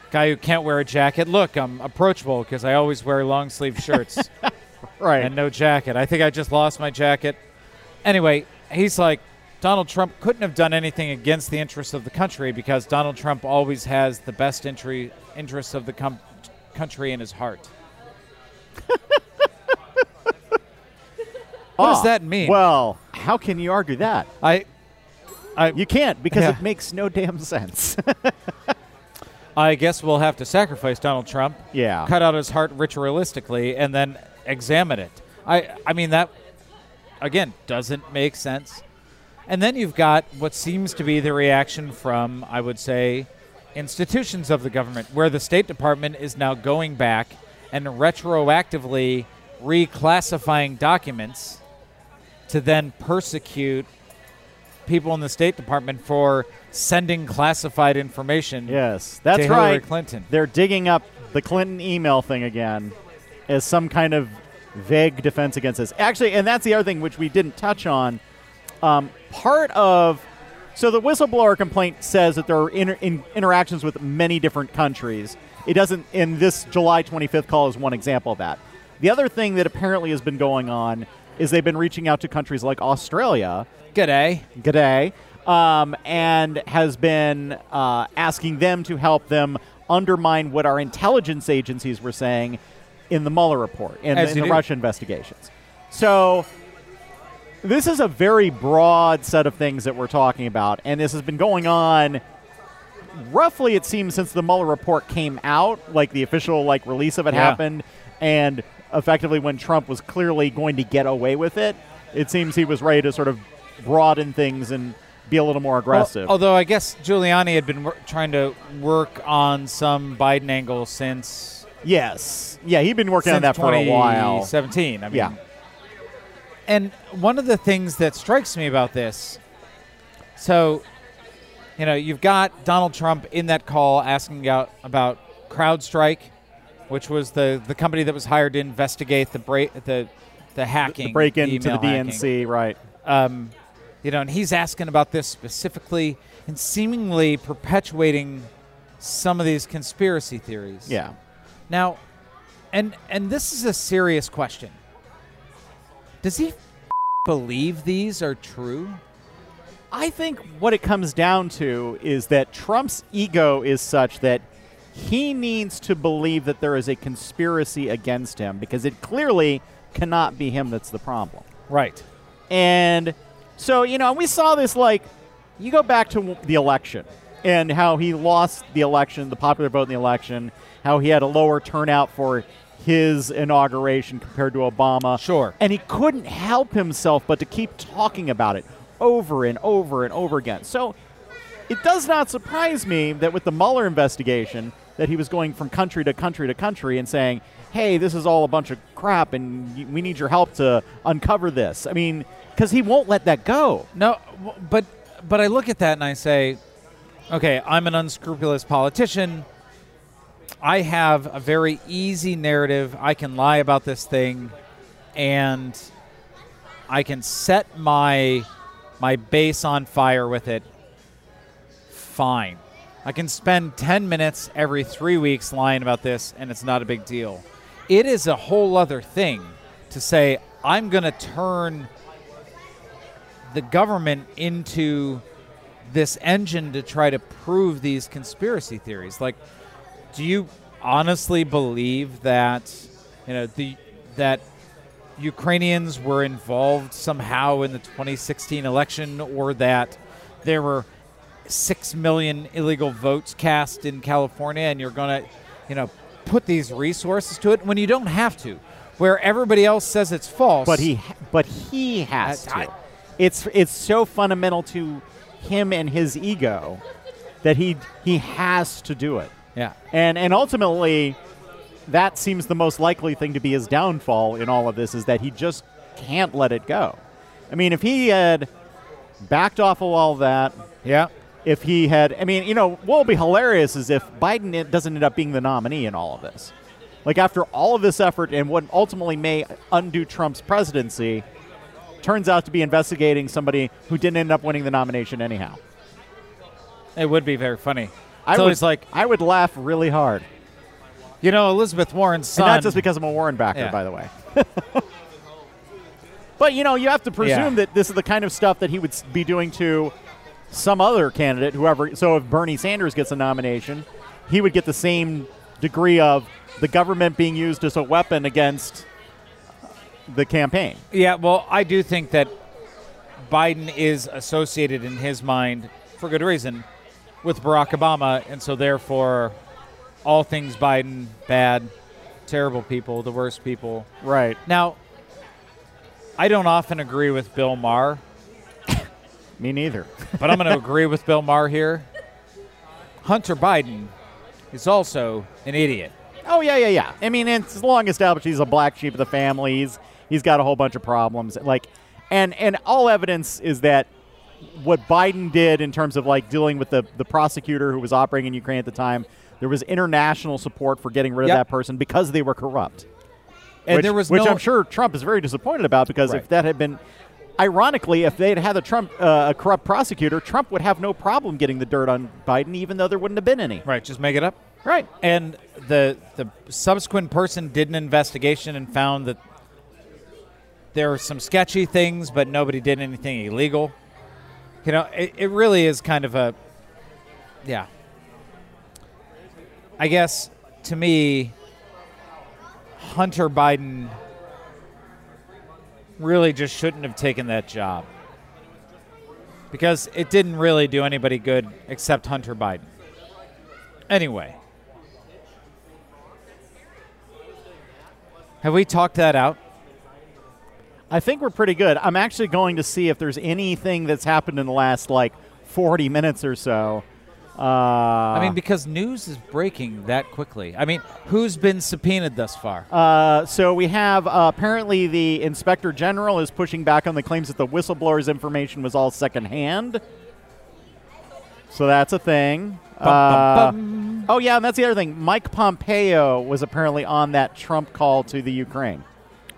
guy who can't wear a jacket. Look, I'm approachable because I always wear long sleeve shirts Right. and no jacket. I think I just lost my jacket. Anyway, he's like, Donald Trump couldn't have done anything against the interests of the country because Donald Trump always has the best entry, interests of the com- country in his heart. what does Ah, that mean? Well, how can you argue that? I, I, You can't because Yeah. it makes no damn sense. I guess we'll have to sacrifice Donald Trump, yeah. cut out his heart ritualistically, and then examine it. I, I mean that again doesn't make sense. And then you've got what seems to be the reaction from, I would say, institutions of the government, where the State Department is now going back and retroactively reclassifying documents to then persecute people in the State Department for sending classified information Yes, that's right. Clinton. They're digging up the Clinton email thing again as some kind of vague defense against this. Actually, and that's the other thing which we didn't touch on. Um, part of so the whistleblower complaint says that there are inter- in interactions with many different countries. It doesn't. In this July 25th call is one example of that. The other thing that apparently has been going on is they've been reaching out to countries like Australia G'day. G'day, um, and has been uh, asking them to help them undermine what our intelligence agencies were saying in the Mueller report and in the do. Russia investigations. So this is a very broad set of things that we're talking about, and this has been going on. Roughly, it seems since the Mueller report came out, like the official like release of it Yeah. happened, and effectively when Trump was clearly going to get away with it, it seems he was ready to sort of broaden things and be a little more aggressive. Al- although I guess Giuliani had been wor- trying to work on some Biden angle since yes, yeah, he'd been working on that for a while. 17. I mean, Yeah. And one of the things that strikes me about this, so you know, you've got Donald Trump in that call asking out about CrowdStrike, which was the the company that was hired to investigate the break the the hacking, The break into the hacking. DNC, right? um, you know, and he's asking about this specifically and seemingly perpetuating some of these conspiracy theories. Yeah. Now, and and this is a serious question. Does he believe these are true? I think what it comes down to is that Trump's ego is such that he needs to believe that there is a conspiracy against him because it clearly cannot be him that's the problem. Right. And so, you know, we saw this like, you go back to the election and how he lost the election, the popular vote in the election, how he had a lower turnout for his inauguration compared to Obama. Sure. And he couldn't help himself but to keep talking about it over and over and over again. So it does not surprise me that with the Mueller investigation, that he was going from country to country to country and saying, hey, this is all a bunch of crap and we need your help to uncover this. I mean, because he won't let that go. No, but but I look at that and I say, okay, I'm an unscrupulous politician. I have a very easy narrative. I can lie about this thing, and I can set my my base on fire with it. Fine. I can spend 10 minutes every three weeks lying about this, and it's not a big deal. It is a whole other thing to say, I'm going to turn the government into this engine to try to prove these conspiracy theories. Like, do you honestly believe that, you know, the that Ukrainians were involved somehow in the 2016 election, or that there were six million illegal votes cast in California, and you're going to, you know, put these resources to it when you don't have to, where everybody else says it's false. But he, but he has I- to. It's it's so fundamental to him and his ego that he he has to do it. yeah, And and ultimately, that seems the most likely thing to be his downfall in all of this is that he just can't let it go. I mean, if he had backed off of all that, yeah, if he had, I mean, you know, what will be hilarious is if Biden doesn't end up being the nominee in all of this. Like after all of this effort and what ultimately may undo Trump's presidency, turns out to be investigating somebody who didn't end up winning the nomination anyhow. it would be very funny. I It's would, always like, I would laugh really hard. you know, Elizabeth Warren's son. And not just because I'm a Warren backer, Yeah. by the way. but you know, you have to presume Yeah. that this is the kind of stuff that he would be doing to some other candidate, whoever. So if Bernie Sanders gets a nomination, he would get the same degree of the government being used as a weapon against the campaign. Yeah, well, I do think that Biden is associated in his mind, for good reason, with Barack Obama, and so therefore, all things Biden bad, terrible people, the worst people. Right. Now, I don't often agree with Bill Maher, Me neither. but I'm going to agree with Bill Maher here. Hunter Biden is also an idiot. Oh yeah, yeah, yeah. I mean, it's long established he's a black sheep of the family. He's he's got a whole bunch of problems. Like, and and all evidence is that what Biden did in terms of like dealing with the the prosecutor who was operating in Ukraine at the time, there was international support for getting rid of Yep. that person because they were corrupt. And which, there was which no, I'm sure Trump is very disappointed about because Right. if that had been. Ironically, if they'd had a Trump uh, a corrupt prosecutor, Trump would have no problem getting the dirt on Biden, even though there wouldn't have been any. right, just make it up. Right. And the the subsequent person did an investigation and found that there were some sketchy things, but nobody did anything illegal. You know, it, it really is kind of a yeah. I guess to me, Hunter Biden really just shouldn't have taken that job because it didn't really do anybody good except Hunter Biden. Anyway. Have we talked that out? I think we're pretty good. I'm actually going to see if there's anything that's happened in the last like 40 minutes or so. Uh, I mean, because news is breaking that quickly. I mean, who's been subpoenaed thus far? uh, so we have uh, apparently the inspector general is pushing back on the claims that the whistleblower's information was all secondhand. So that's a thing. Bum, Uh, bum, bum. oh yeah, and that's the other thing. Mike Pompeo was apparently on that Trump call to the Ukraine.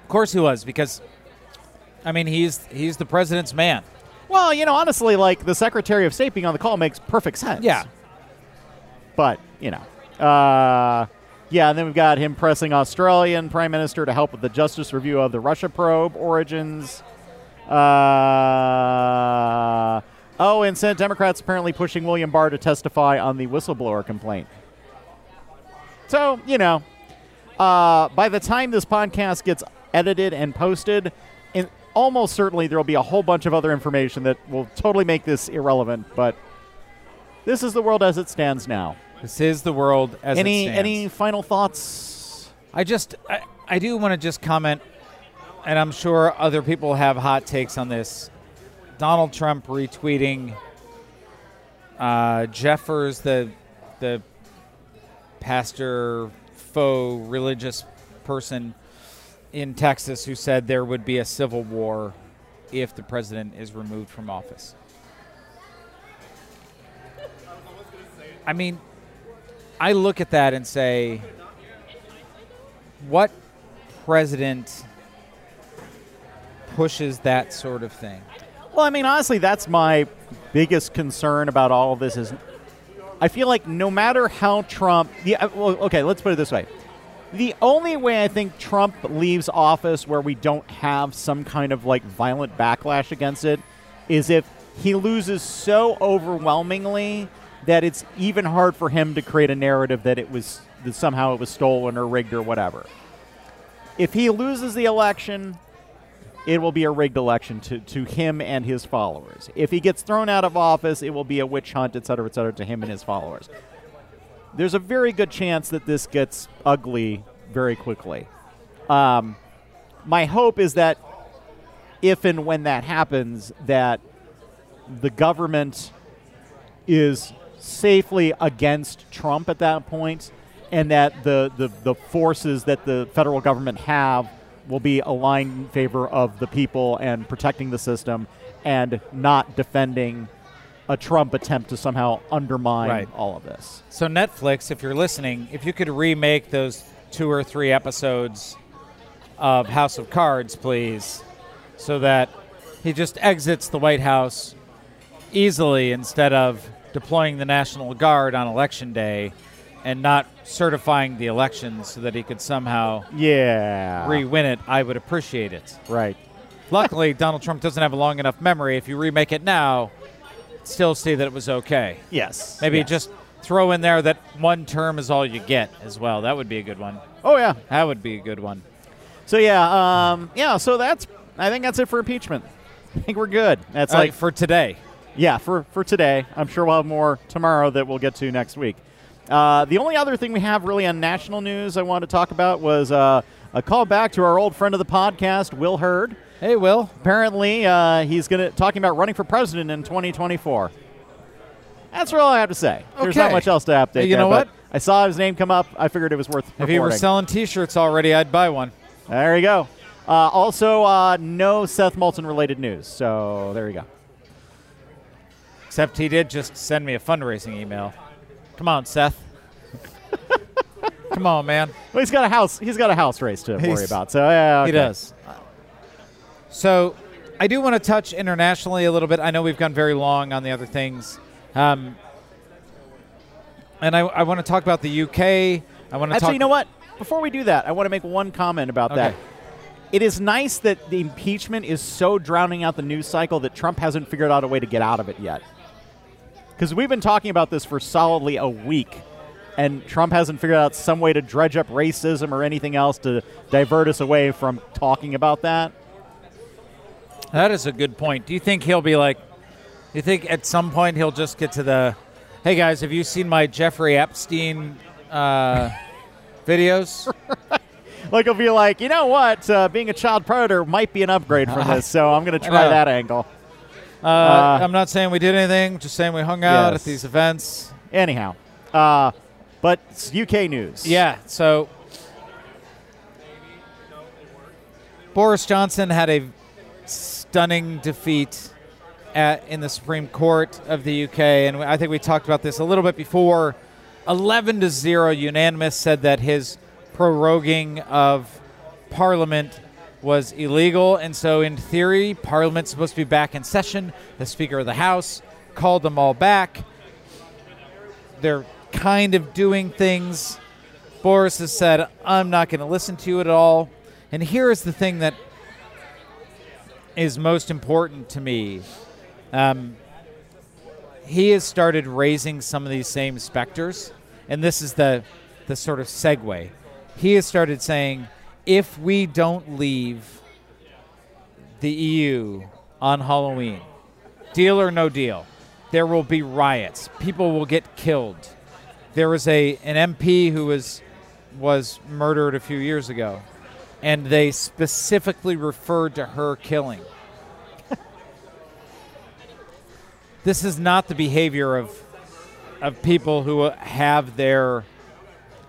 Of course he was, because I mean he's he's the president's man. Well, you know, honestly, like the Secretary of State being on the call makes perfect sense. Yeah. but you know, uh, yeah. And then we've got him pressing Australian Prime Minister to help with the justice review of the Russia probe origins. Uh, oh, and Senate Democrats apparently pushing William Barr to testify on the whistleblower complaint. So you know, uh, by the time this podcast gets edited and posted, in, almost certainly there will be a whole bunch of other information that will totally make this irrelevant. But this is the world as it stands now. This is the world as any it stands. any final thoughts? I just, I, I do want to just comment, and I'm sure other people have hot takes on this. Donald Trump retweeting uh, Jeffress, the the pastor, faux religious person in Texas, who said there would be a civil war if the president is removed from office. I mean, I look at that and say, what president pushes that sort of thing? Well, I mean, honestly, that's my biggest concern about all of this is I feel like no matter how Trump, yeah, well, okay, let's put it this way. The only way I think Trump leaves office where we don't have some kind of like violent backlash against it is if he loses so overwhelmingly that it's even hard for him to create a narrative that it was that somehow it was stolen or rigged or whatever. If he loses the election, it will be a rigged election to, to him and his followers. If he gets thrown out of office, it will be a witch hunt, et cetera, et cetera, to him and his followers. There's a very good chance that this gets ugly very quickly. Um, my hope is that if and when that happens, that the government is safely against Trump at that point, and that the, the, the forces that the federal government have will be aligned in favor of the people and protecting the system and not defending a Trump attempt to somehow undermine Right. all of this. So Netflix, if you're listening, if you could remake those two or three episodes of House of Cards, please, so that he just exits the White House easily instead of deploying the National Guard on election day and not certifying the elections so that he could somehow Yeah. re-win it, I would appreciate it. right. Luckily, Donald Trump doesn't have a long enough memory. If you remake it now, still see that it was okay. Yes. Maybe Yes. just throw in there that one term is all you get as well. That would be a good one. Oh yeah. That would be a good one. So yeah, um, yeah. So that's. I think that's it for impeachment. I think we're good. That's Like like for today. yeah for for today. I'm sure we'll have more tomorrow that we'll get to next week. Uh, the only other thing we have really on national news I wanted to talk about was uh, a call back to our old friend of the podcast, Will Hurd. Hey, Will. Apparently, uh, he's going to talking about running for president in 2024. That's all I have to say. There's not much else to update. You there, know what? I saw his name come up. I figured it was worth. If he were selling T-shirts already, I'd buy one. There you go. Uh, also, uh, no Seth Moulton related news. So there you go. Except he did just send me a fundraising email. Come on, Seth. Come on, man. Well, he's got a house. He's got a house race to worry about. So yeah, He does. So, I do want to touch internationally a little bit. I know we've gone very long on the other things, um, and I, I want to talk about the UK. I want to Actually, you know what? Before we do that, I want to make one comment about that. It is nice that the impeachment is so drowning out the news cycle that Trump hasn't figured out a way to get out of it yet. Because we've been talking about this for solidly a week, and Trump hasn't figured out some way to dredge up racism or anything else to divert us away from talking about that. That is a good point. Do you think he'll be like? Do you think at some point he'll just get to the? Hey guys, have you seen my Jeffrey Epstein uh, videos? Like, he'll be like, you know what? Uh, being a child predator might be an upgrade from this, so I'm going to try that angle. Uh, Uh, I'm not saying we did anything. Just saying we hung out Yes. at these events. Anyhow, uh, but it's UK news. Yeah. So Boris Johnson had a stunning defeat at, in the Supreme Court of the UK, and I think we talked about this a little bit before. Eleven to zero, unanimous said that his proroguing of Parliament was illegal, and so in theory, Parliament's supposed to be back in session. The Speaker of the House called them all back they're kind of doing things. Boris has said, I'm not going to listen to you at all. And here is the thing that is most important to me. Um, he has started raising some of these same specters, and this is the the sort of segue. He has started saying, if we don't leave the EU on Halloween, deal or no deal, there will be riots. People will get killed. There was a an MP who was was murdered a few years ago, and they specifically referred to her killing. this is not the behavior of of people who have their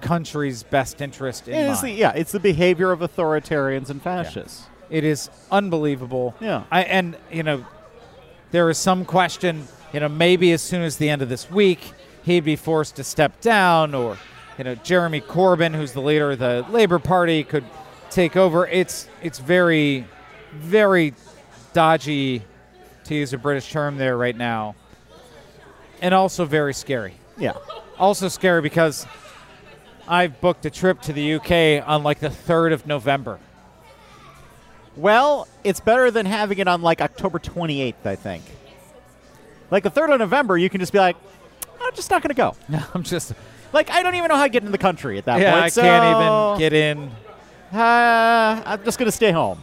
country's best interest in It mind. the, yeah, it's the behavior of authoritarians and fascists. It is unbelievable. Yeah. I and you know, there is some question. You know, maybe as soon as the end of this week, he'd be forced to step down, or you know, Jeremy Corbyn, who's the leader of the Labour Party, could take over. It's it's very, very dodgy, to use a British term there right now, and also very scary. Yeah. Also scary because I've booked a trip to the UK on like the third of November. Well, it's better than having it on like October 28th, I think. Like the 3rd of November, you can just be like, I'm just not going to go. No, I'm just Like, I don't even know how to get into the country at that yeah, point. I so, can't even get in. Uh, I'm just going to stay home.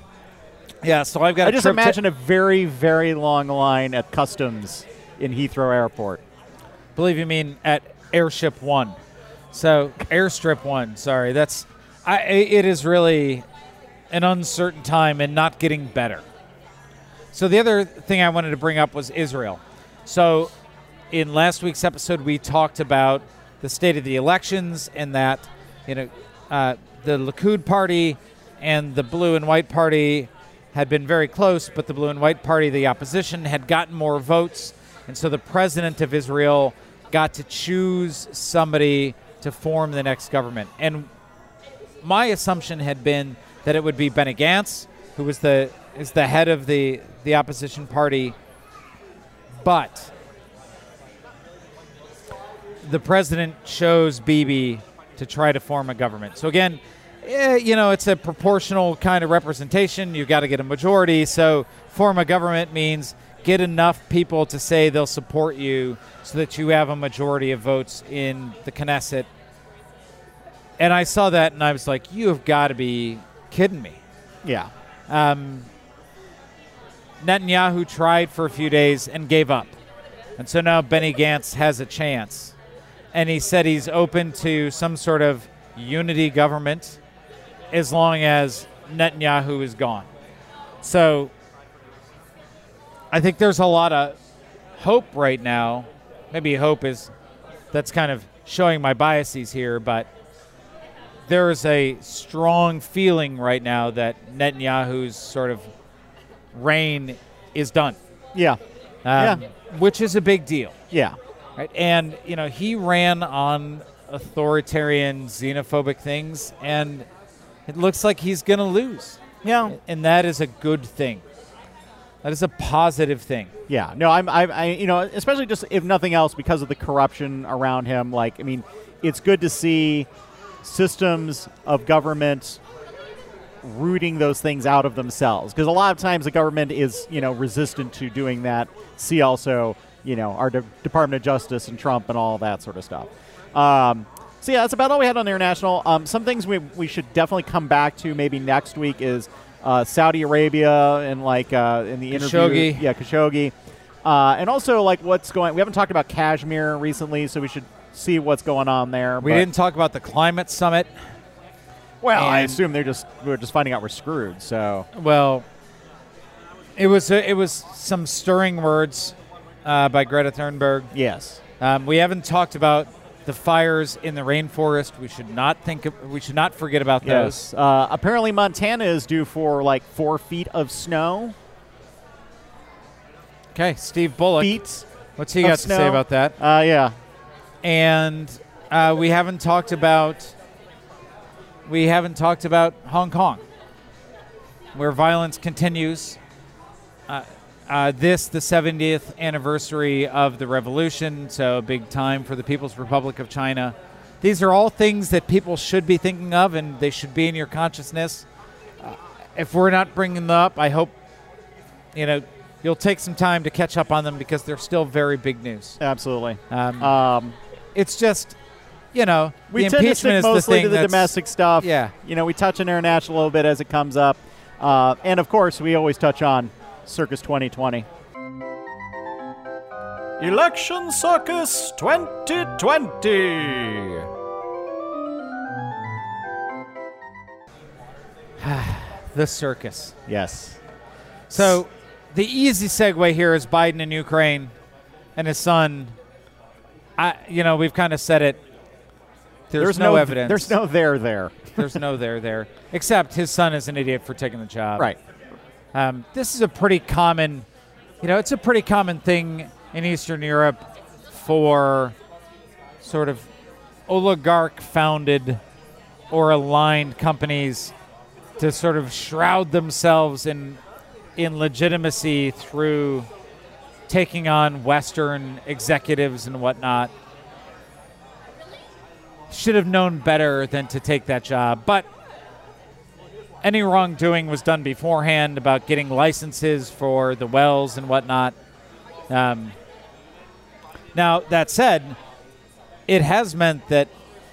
Yeah, so I've got. I just imagine a very, very long line at customs in Heathrow Airport. believe you mean at Airship One. So Airstrip One. Sorry, that's. I. It is really an uncertain time and not getting better. So the other thing I wanted to bring up was Israel. So in last week's episode, we talked about the state of the elections and that you know uh, the Likud party and the blue and white party had been very close, but the blue and white party, the opposition, had gotten more votes, and so the president of Israel got to choose somebody to form the next government. And my assumption had been that it would be Benny Gantz, who was the is the head of the the opposition party, but the president chose Bibi to try to form a government. So again, eh, you know, it's a proportional kind of representation. You've got to get a majority. So form a government means get enough people to say they'll support you so that you have a majority of votes in the Knesset. And I saw that and I was like, you have got to be kidding me. Yeah. Um, Netanyahu tried for a few days and gave up. And so now Benny Gantz has a chance. And he said he's open to some sort of unity government as long as Netanyahu is gone. So I think there's a lot of hope right now. Maybe hope is that's kind of showing my biases here, but there is a strong feeling right now that Netanyahu's sort of reign is done, Yeah. um, Yeah. which is a big deal. Yeah. Right? And, you know, he ran on authoritarian, xenophobic things, and it looks like he's going to lose. Yeah. And that is a good thing. That is a positive thing. Yeah, no, I'm, I, I, you know, especially just if nothing else, because of the corruption around him. Like, I mean, it's good to see systems of government rooting those things out of themselves, because a lot of times the government is, you know, resistant to doing that. See also, you know, our De- Department of Justice and Trump and all that sort of stuff. Um, so yeah, that's about all we had on the international. Um, some things we we should definitely come back to maybe next week is uh, Saudi Arabia and like uh, in the interview. Khashoggi. Yeah, Khashoggi. Uh, and also like what's going. We haven't talked about Kashmir recently, so we should see what's going on there. We didn't talk about the climate summit. Well, I assume they're just we're just finding out we're screwed. So Well, it was it was some stirring words uh, by Greta Thunberg. yes, Um, we haven't talked about the fires in the rainforest. We should not think of, we should not forget about those. Uh, apparently, Montana is due for like four feet of snow. Okay, Steve Bullock. Feet. What's he got to say about that? Uh, yeah. And uh, we haven't talked about we haven't talked about Hong Kong, where violence continues. Uh, uh, this, the 70th anniversary of the revolution, so a big time for the People's Republic of China. These are all things that people should be thinking of, and they should be in your consciousness. Uh, if we're not bringing them up, I hope you know you'll take some time to catch up on them because they're still very big news. Absolutely. Um, Um, it's just, you know, we the tend to stick is the mostly to the domestic stuff. Yeah. You know, we touch on international a little bit as it comes up. Uh, and of course, we always touch on Circus 2020. Election Circus 2020. The circus. Yes. So, the easy segue here is Biden in Ukraine and his son. I, you know, we've kind of said it. There's, no, evidence. There's no there there. There's no there there. Except his son is an idiot for taking the job. Right. Um, this is a pretty common, you know, it's a pretty common thing in Eastern Europe for sort of oligarch founded or aligned companies to sort of shroud themselves in in legitimacy through taking on Western executives and whatnot. Should have known better than to take that job, but any wrongdoing was done beforehand about getting licenses for the wells and whatnot. Um, now, that said, it has meant that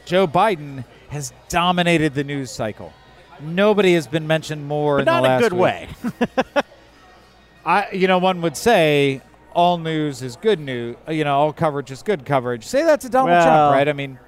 Joe Biden has dominated the news cycle. Nobody has been mentioned more But in not the in a good week. way. I, you know, one would say all news is good news. You know, all coverage is good coverage. Say that to Donald Well- Trump, right? I mean,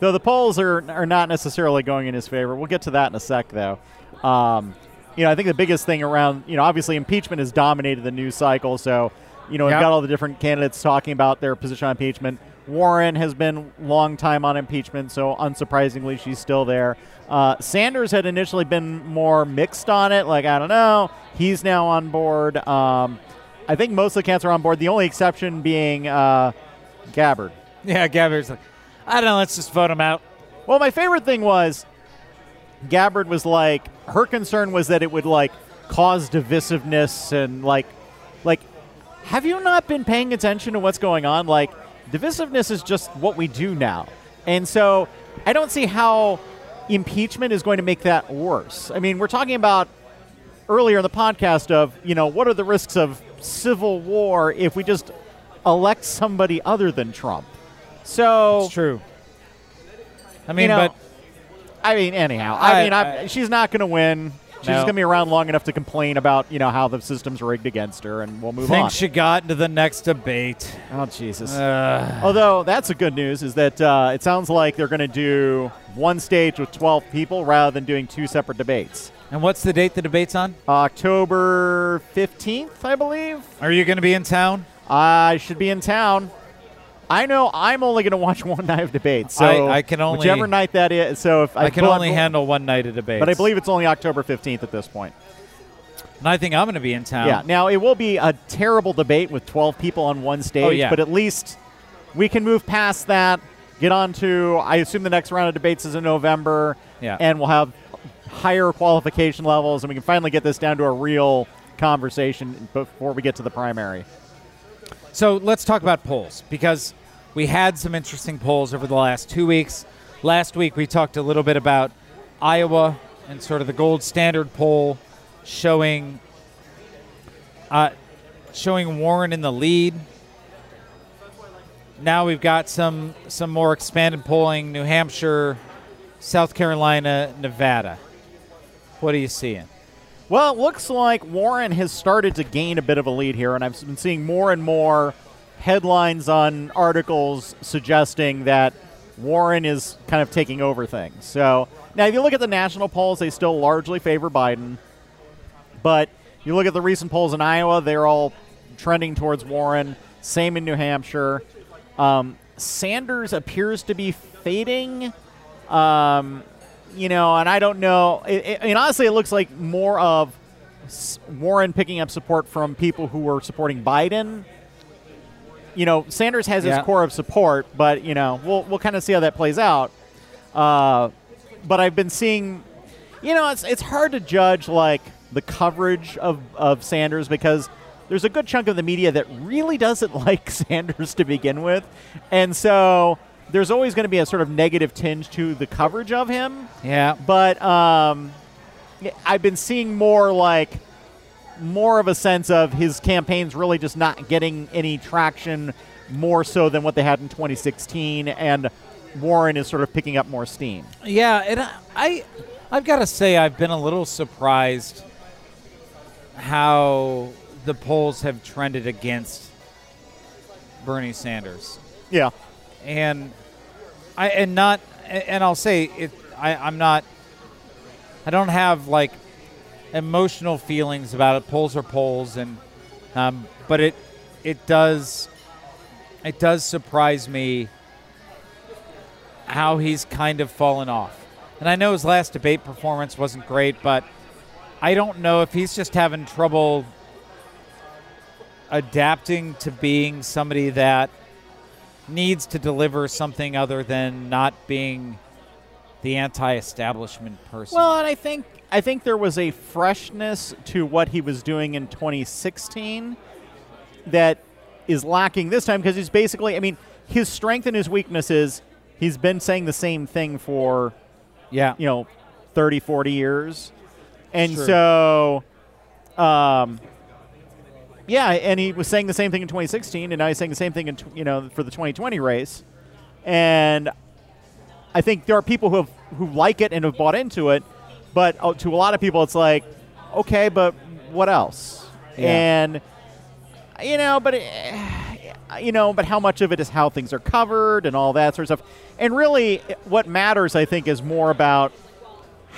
Though the polls are are not necessarily going in his favor. We'll get to that in a sec, though. Um, you know, I think the biggest thing around, you know, obviously impeachment has dominated the news cycle. So, you know, we've got all the different candidates talking about their position on impeachment. Warren has been long time on impeachment, so unsurprisingly, she's still there. Uh, Sanders had initially been more mixed on it, like I don't know. He's now on board. Um, I think most of the cats are on board. The only exception being uh, Gabbard. yeah, Gabbard's like, I don't know, let's just vote him out. Well, my favorite thing was Gabbard was like her concern was that it would like cause divisiveness and like like have you not been paying attention to what's going on? Like divisiveness is just what we do now. And so I don't see how impeachment is going to make that worse. I mean, we're talking about earlier in the podcast of, you know, what are the risks of civil war if we just elect somebody other than Trump? So It's true. I mean, you know, but I mean, anyhow, I, I- mean, I, she's not going to win. She's No. going to be around long enough to complain about you know how the system's rigged against her, and we'll move think on. she got into the next debate. oh Jesus! Uh, Although that's a good news is that uh, it sounds like they're going to do one stage with 12 people rather than doing two separate debates. and what's the date the debate's on? October 15th, I believe. Are you going to be in town? I should be in town. I know I'm only going to watch one night of debates. So I- I can only- whichever night that is. So if I, can but- only handle one night of debate. but I believe it's only October 15th at this point. and I think I'm going to be in town. Yeah. Now it will be a terrible debate with 12 people on one oh, stage, Oh, yeah. but at least we can move past that. Get on to I assume the next round of debates is in November. Yeah. And we'll have higher qualification levels, and we can finally get this down to a real conversation before we get to the primary. So let's talk about polls because we had some interesting polls over the last two weeks. Last week we talked a little bit about Iowa and sort of the gold standard poll showing uh, showing Warren in the lead. Now we've got some some more expanded polling: New Hampshire, South Carolina, Nevada. What are you seeing? Well, it looks like Warren has started to gain a bit of a lead here, and I've been seeing more and more headlines on articles suggesting that Warren is kind of taking over things. So now, if you look at the national polls, they still largely favor Biden. But you look at the recent polls in Iowa, they're all trending towards Warren. Same in New Hampshire. Um, Sanders appears to be fading. Um, you know, and I don't know. It, it, I mean, honestly, it looks like more of Warren picking up support from people who were supporting Biden. You know, Sanders has Yeah. his core of support, but you know, we'll we'll kind of see how that plays out. Uh, but I've been seeing, you know, it's it's hard to judge like the coverage of, of Sanders because there's a good chunk of the media that really doesn't like Sanders to begin with. And so there's always going to be a sort of negative tinge to the coverage of him. Yeah. But um, I've been seeing more like more of a sense of his campaigns really just not getting any traction more so than what they had in 2016 and Warren is sort of picking up more steam. Yeah, and I, I've got to say I've been a little surprised how the polls have trended against Bernie Sanders. Yeah. And I and not and I'll say it I, I'm not I don't have like emotional feelings about it. Polls are polls and um, but it it does it does surprise me how he's kind of fallen off. And I know his last debate performance wasn't great, but I don't know if he's just having trouble adapting to being somebody that needs to deliver something other than not being the anti-establishment person. Well, and I think I think there was a freshness to what he was doing in 2016 that is lacking this time because he's basically I mean, his strength and his weakness is he's been saying the same thing for yeah, you know 30 40 years. And so um yeah and he was saying the same thing in 2016 and now he's saying the same thing in tw- you know for the 2020 race. And i think there are people who have who like it and have bought into it but uh, to a lot of people it's like okay but what else Yeah. and you know but eh, you know but how much of it is how things are covered and all that sort of stuff and really what matters i think is more about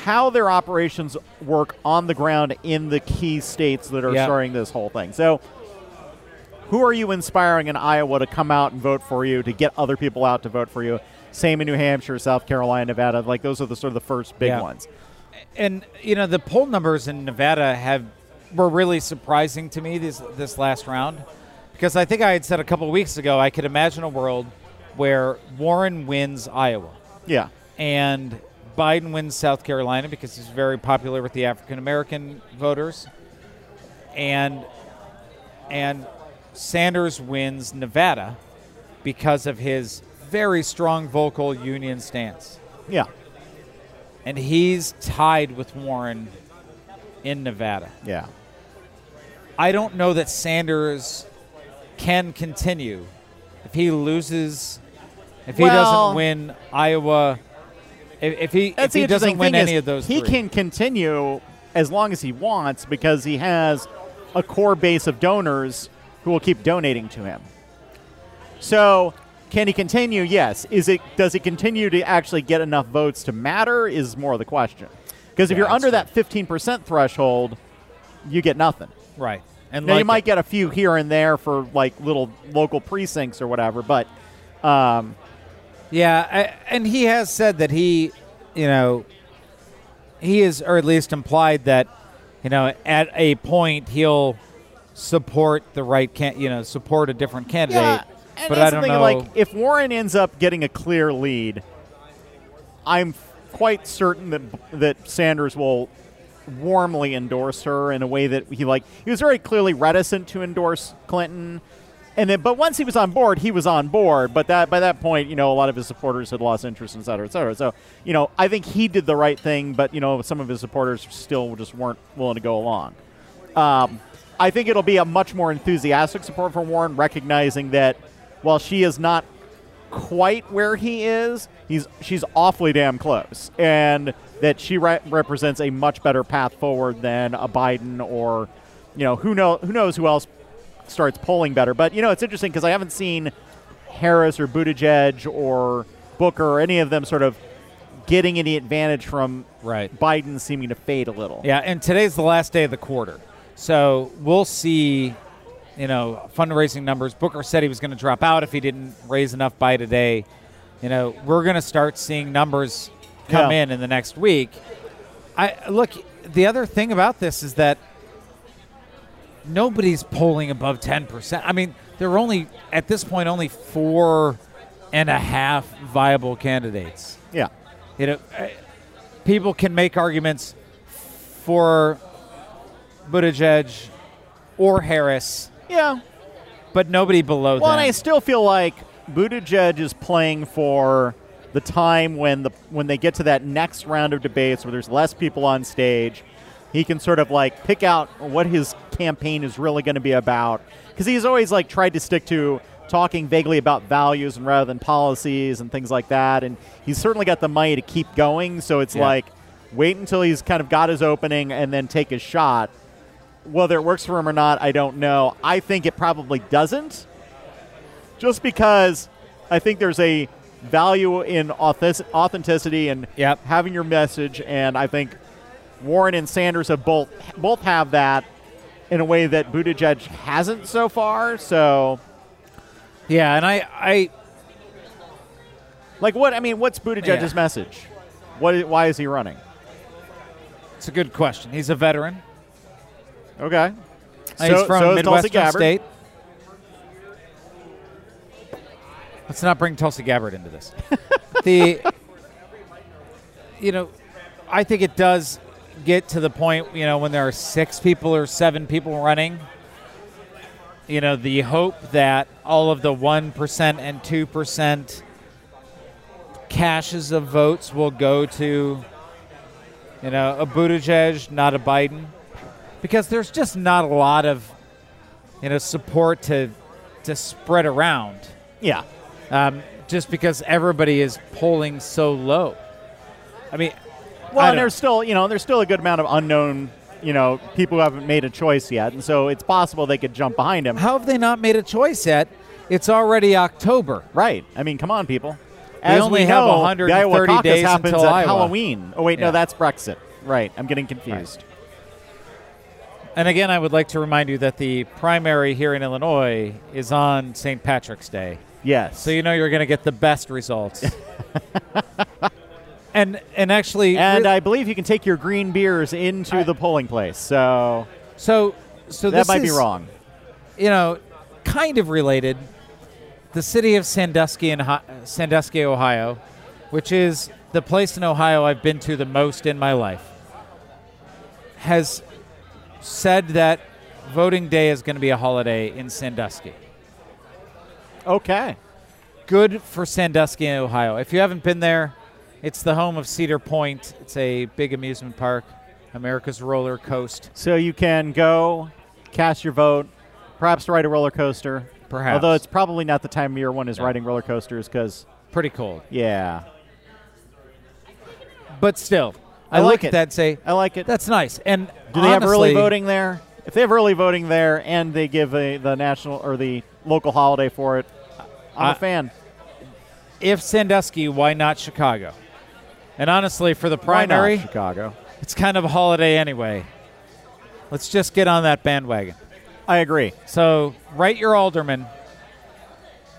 how their operations work on the ground in the key states that are Yeah. starting this whole thing so who are you inspiring in iowa to come out and vote for you to get other people out to vote for you same in new hampshire south carolina nevada like those are the sort of the first big Yeah. ones and you know the poll numbers in Nevada have were really surprising to me this this last round. Because I think I had said a couple of weeks ago I could imagine a world where Warren wins Iowa. Yeah. And Biden wins South Carolina because he's very popular with the African American voters. And and Sanders wins Nevada because of his very strong vocal union stance. Yeah and he's tied with Warren in Nevada. yeah I don't know that Sanders can continue if he loses, if he Well- doesn't win Iowa, if, if he if he doesn't win any is of those, He three. can continue as long as he wants because he has a core base of donors who will keep donating to him. So, can he continue? Yes. Is it? Does it continue to actually get enough votes to matter? Is more of the question. Because if Yeah, you're under that 15% threshold, you get nothing. right. And Now like you might get a few here and there for like little local precincts or whatever, but um, Yeah, I, and he has said that he, you know, he is, or at least implied that, you know, at a point he'll support the right can, you know, support a different candidate. Yeah, and but that's I the thing, know. Like, if Warren ends up getting a clear lead, I'm quite certain that that Sanders will warmly endorse her in a way that he like. He was very clearly reticent to endorse Clinton, and then but once he was on board, he was on board. But that by that point, you know, a lot of his supporters had lost interest, et cetera, et cetera. So you know, I think he did the right thing, but you know, some of his supporters still just weren't willing to go along. Um, I think it'll be a much more enthusiastic support for Warren, recognizing that while she is not quite where he is, he's she's awfully damn close, and that she re- represents a much better path forward than a Biden or, you know, who know who knows who else starts polling better. But you know, it's interesting because I haven't seen Harris or Buttigieg or Booker or any of them sort of getting any advantage from right. Biden seeming to fade a little. Yeah, and today's the last day of the quarter. So we'll see, you know, fundraising numbers. Booker said he was going to drop out if he didn't raise enough by today. You know, we're going to start seeing numbers come Yeah. in in the next week. I look, the other thing about this is that nobody's polling above 10%. I mean, there are only, at this point, only four and a half viable candidates. Yeah. You know, people can make arguments for Buttigieg or Harris, Yeah. but nobody below Well, them. and I still feel like Buttigieg is playing for the time when the when they get to that next round of debates where there's less people on stage. He can sort of like pick out what his campaign is really going to be about because he's always like tried to stick to talking vaguely about values and rather than policies and things like that. And he's certainly got the money to keep going. So it's Yeah. like wait until he's kind of got his opening and then take his shot. Whether it works for him or not, I don't know. I think it probably doesn't just because I think there's a value in authenticity and Yep. having your message, and I think Warren and Sanders have both both have that in a way that Buttigieg hasn't so far. So, yeah, and I, I like, what I mean, what's Buttigieg's Yeah. message? What? Why is he running? it's a good question. He's a veteran. Okay, Uh, He's from so Midwestern. State. Let's not bring Tulsi Gabbard into this. the, you know, I think it does get to the point, you know, when there are six people or seven people running. You know, the hope that all of the one percent and two percent caches of votes will go to, you know, a Buttigieg, not a Biden because there's just not a lot of you know support to to spread around yeah, um, just because everybody is polling so low i mean Well, I and there's still, you know, there's still a good amount of unknown, you know, people who haven't made a choice yet, and so it's possible they could jump behind him. how have they not made a choice yet it's already october Right. I mean, come on, people. We As only we have know, 130 the Iowa caucus days happens until at Iowa. Halloween. Oh wait, Yeah. no, that's Brexit. Right. I'm getting confused. And again i would like to remind you that the primary here in illinois is on st patrick's day Yes. so you know you're going to get the best results and and actually and re- I believe you can take your green beers into I- the polling place. So so so that might be wrong. you know, kind of related. The city of Sandusky, in Sandusky, Ohio, which is the place in Ohio I've been to the most in my life, has said that voting day is going to be a holiday in Sandusky. Okay. Good for Sandusky, Ohio. If you haven't been there, it's the home of Cedar Point. It's a big amusement park, America's roller coast. So you can go cast your vote, perhaps ride a roller coaster. Perhaps. Although it's probably not the time of year one is Yeah. riding roller coasters because, Pretty cold. yeah, But still, I I, like it. at that say, I like it. that's nice. And Do they have early voting there? If they have early voting there and they give a, the national or the local holiday for it, I'm a fan. if Sandusky, why not Chicago? And honestly, for the Why not primary, Chicago. it's kind of a holiday anyway. Let's just get on that bandwagon. I agree. So, write your alderman. Are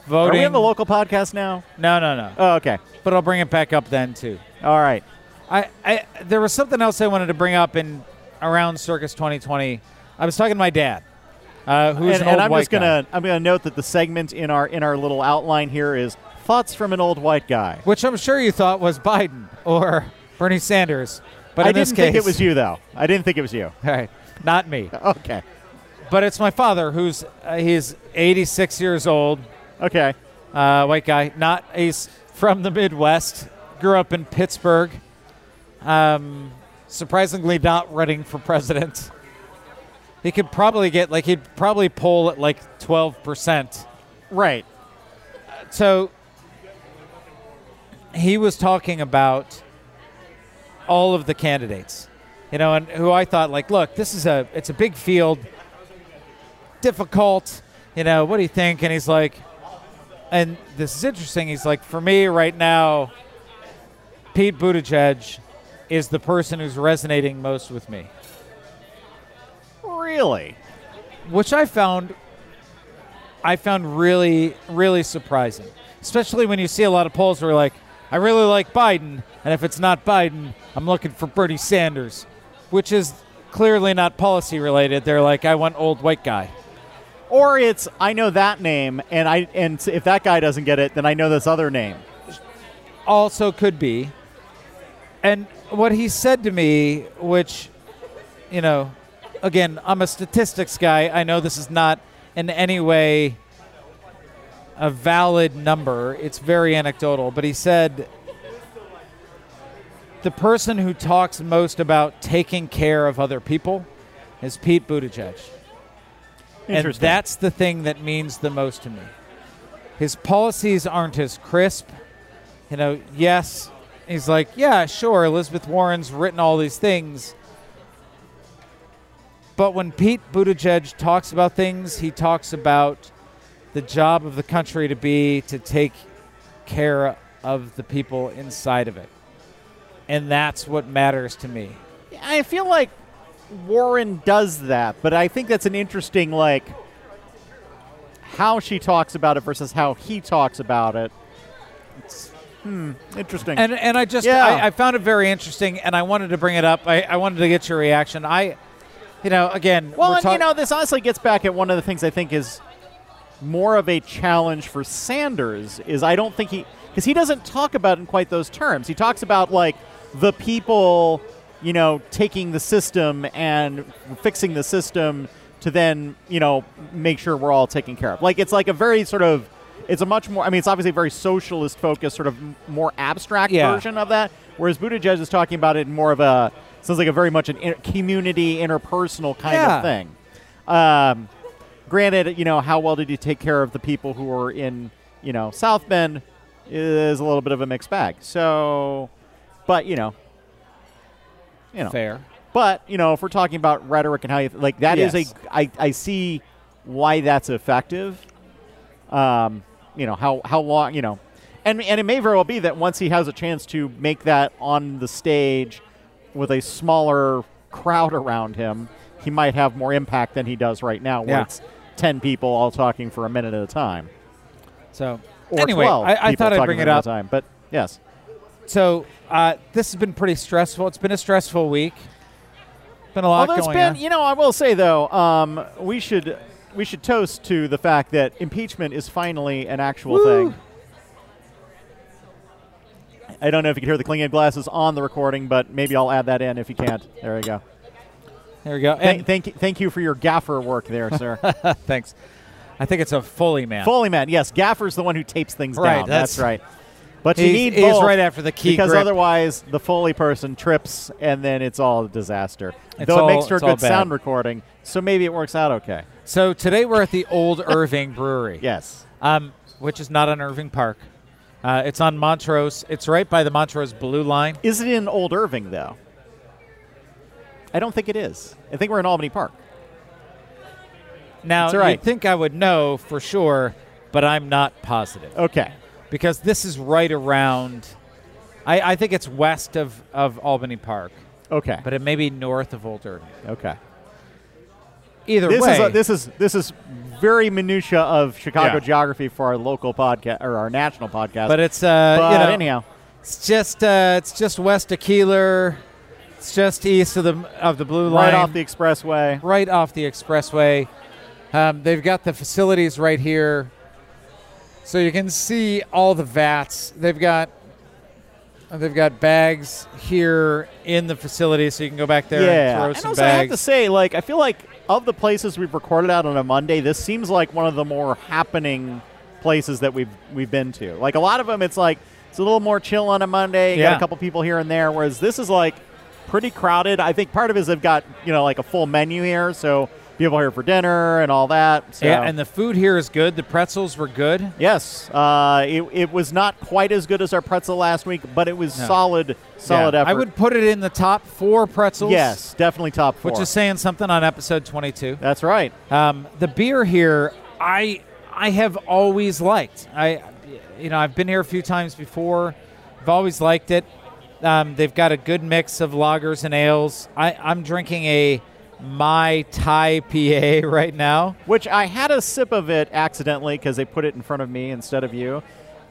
Voting. we on the local podcast now? no, no, no. Oh, okay. But I'll bring it back up then too. All right. I, I there was something else I wanted to bring up in around Circus 2020. I was talking to my dad, uh, who's and, an and I'm white just gonna I'm gonna note that the segment in our in our little outline here is thoughts from an old white guy. guy, which I'm sure you thought was Biden or Bernie Sanders. But I in didn't this think it was you though. I didn't think it was you. All right, not me. Okay. But it's my father, who's uh, he's 86 years old, Okay. uh, white guy. Not he's from the Midwest. Grew up in Pittsburgh. Um, surprisingly, not running for president. He could probably get like he'd probably poll at like 12 percent. Right. So he was talking about all of the candidates, you know, and who I thought like, look, this is a it's a big field, difficult, you know. What do you think? And he's like, and this is interesting. He's like, for me right now, Pete Buttigieg is the person who's resonating most with me, Really? which I found I found really really surprising, especially when you see a lot of polls where like, I really like Biden, and if it's not Biden, I'm looking for Bernie Sanders, which is clearly not policy related. They're like, I want old white guy. Or it's I know that name and I and if that guy doesn't get it, then I know this other name. also could be. And what he said to me, which, you know, again, I'm a statistics guy. I know this is not in any way a valid number. It's very anecdotal, but he said the person who talks most about taking care of other people is Pete Buttigieg. And that's the thing that means the most to me. His policies aren't as crisp. You know, yes, he's like, yeah, sure, Elizabeth Warren's written all these things. But when Pete Buttigieg talks about things, he talks about the job of the country to be to take care of the people inside of it. And that's what matters to me. I feel like Warren does that, but I think that's an interesting like how she talks about it versus how he talks about it. It's hmm, interesting. And and I just Yeah. I, I found it very interesting, and I wanted to bring it up. I, I wanted to get your reaction. I, you know, again, well, and, talk- you know, this honestly gets back at one of the things I think is more of a challenge for Sanders is I don't think he because he doesn't talk about it in quite those terms. He talks about like the people, you know, taking the system and fixing the system to then, you know, make sure we're all taken care of. Like it's like a very sort of it's a much more I mean it's obviously a very socialist focused sort of more abstract Yeah. version of that whereas Buttigieg is talking about it in more of a sounds like a very much an inter- community interpersonal kind Yeah. of thing. Um, granted, you know, how well did you take care of the people who were in, you know, South Bend is a little bit of a mixed bag. So, but you know, you know, fair. but you know, if we're talking about rhetoric and how you like that is Yes. a I, I see why that's effective. Um, you know how how long you know, and and it may very well be that once he has a chance to make that on the stage with a smaller crowd around him, he might have more impact than he does right now, where Yeah. it's ten people all talking for a minute at a time, So or anyway. I, I thought I'd bring it up. time. But yes, So uh, this has been pretty stressful. It's been a stressful week. Been a lot Although it's going been, on. you know, I will say though, um, we should we should toast to the fact that impeachment is finally an actual Woo. thing. I don't know if you can hear the clinking of glasses on the recording, but maybe I'll add that in if you can't. There we go. There we go. Thank, thank, you- thank you for your gaffer work there, sir. thanks. I think it's a Foley man. Foley man, yes, gaffer's the one who tapes things Right, down. that's- That's, right. But you need he's right after the key because grip. otherwise the Foley person trips and then it's all a disaster. It's Though all- it makes for a good sound recording, so maybe it works out okay. So today we're at the Old Irving Brewery. Yes. um, which is not on Irving Park. Uh, it's on Montrose. It's right by the Montrose Blue Line. Is it in Old Irving though? I don't think it is. I think we're in Albany Park. Now, That's right. you'd think I would know for sure, but I'm not positive Okay. because this is right around. I, I think it's west of, of Albany Park, Okay. but it may be north of Old Irving. okay. Either This way, is a, this is this is very minutia of Chicago Yeah. geography for our local podcast or our national podcast. but it's uh, But you know, anyhow, it's just uh, it's just west of Keeler. It's just east of the of the Blue Line. right off the expressway. right off the expressway. Um, they've got the facilities right here, so you can see all the vats. They've got they've got bags here in the facility, so you can go back there yeah. and throw and some also, I have to say, like, I feel like of the places we've recorded out on a Monday, this seems like one of the more happening places that we've we've been to. Like a lot of them, it's like it's a little more chill on a Monday. You got a couple people here and there, whereas this is like pretty crowded. I think part of it is they've got you know like a full menu here, so people here for dinner and all that. So. Yeah, and the food here is good. The pretzels were good. Yes, uh, it, it was not quite as good as our pretzel last week, but it was No. solid, solid Yeah. effort. I would put it in the top four pretzels. yes, definitely top four. which is saying something on episode twenty-two. That's right. Um, the beer here, I I have always liked. I, you know, I've been here a few times before. I've always liked it. Um, they've got a good mix of lagers and ales. I, I'm drinking a Mai Tai PA right now. Which I had a sip of it accidentally because they put it in front of me instead of you,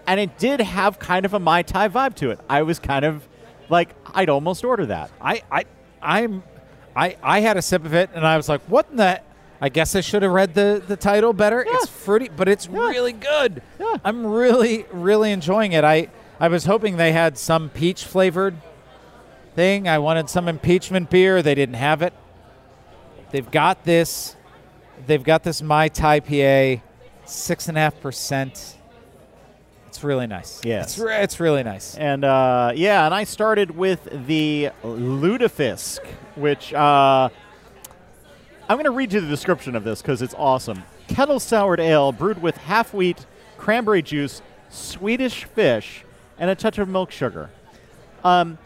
and it did have kind of a mai tai vibe to it. I was kind of like, I'd almost order that. I, I, I'm, I, I had a sip of it and I was like, what in the? I guess I should have read the, the title better. Yeah. It's fruity, but it's Yeah. really good. Yeah. I'm really, really enjoying it. I, I was hoping they had some peach flavored thing. I wanted some impeachment beer. They didn't have it. They've got this. They've got this Mai Tai PA, six and a half percent. It's really nice. Yes. it's, re- it's really nice. And uh, yeah, and I started with the Lutefisk, which uh, I'm going to read you the description of this because it's awesome. Kettle soured ale brewed with half wheat, cranberry juice, Swedish fish, and a touch of milk sugar. Um,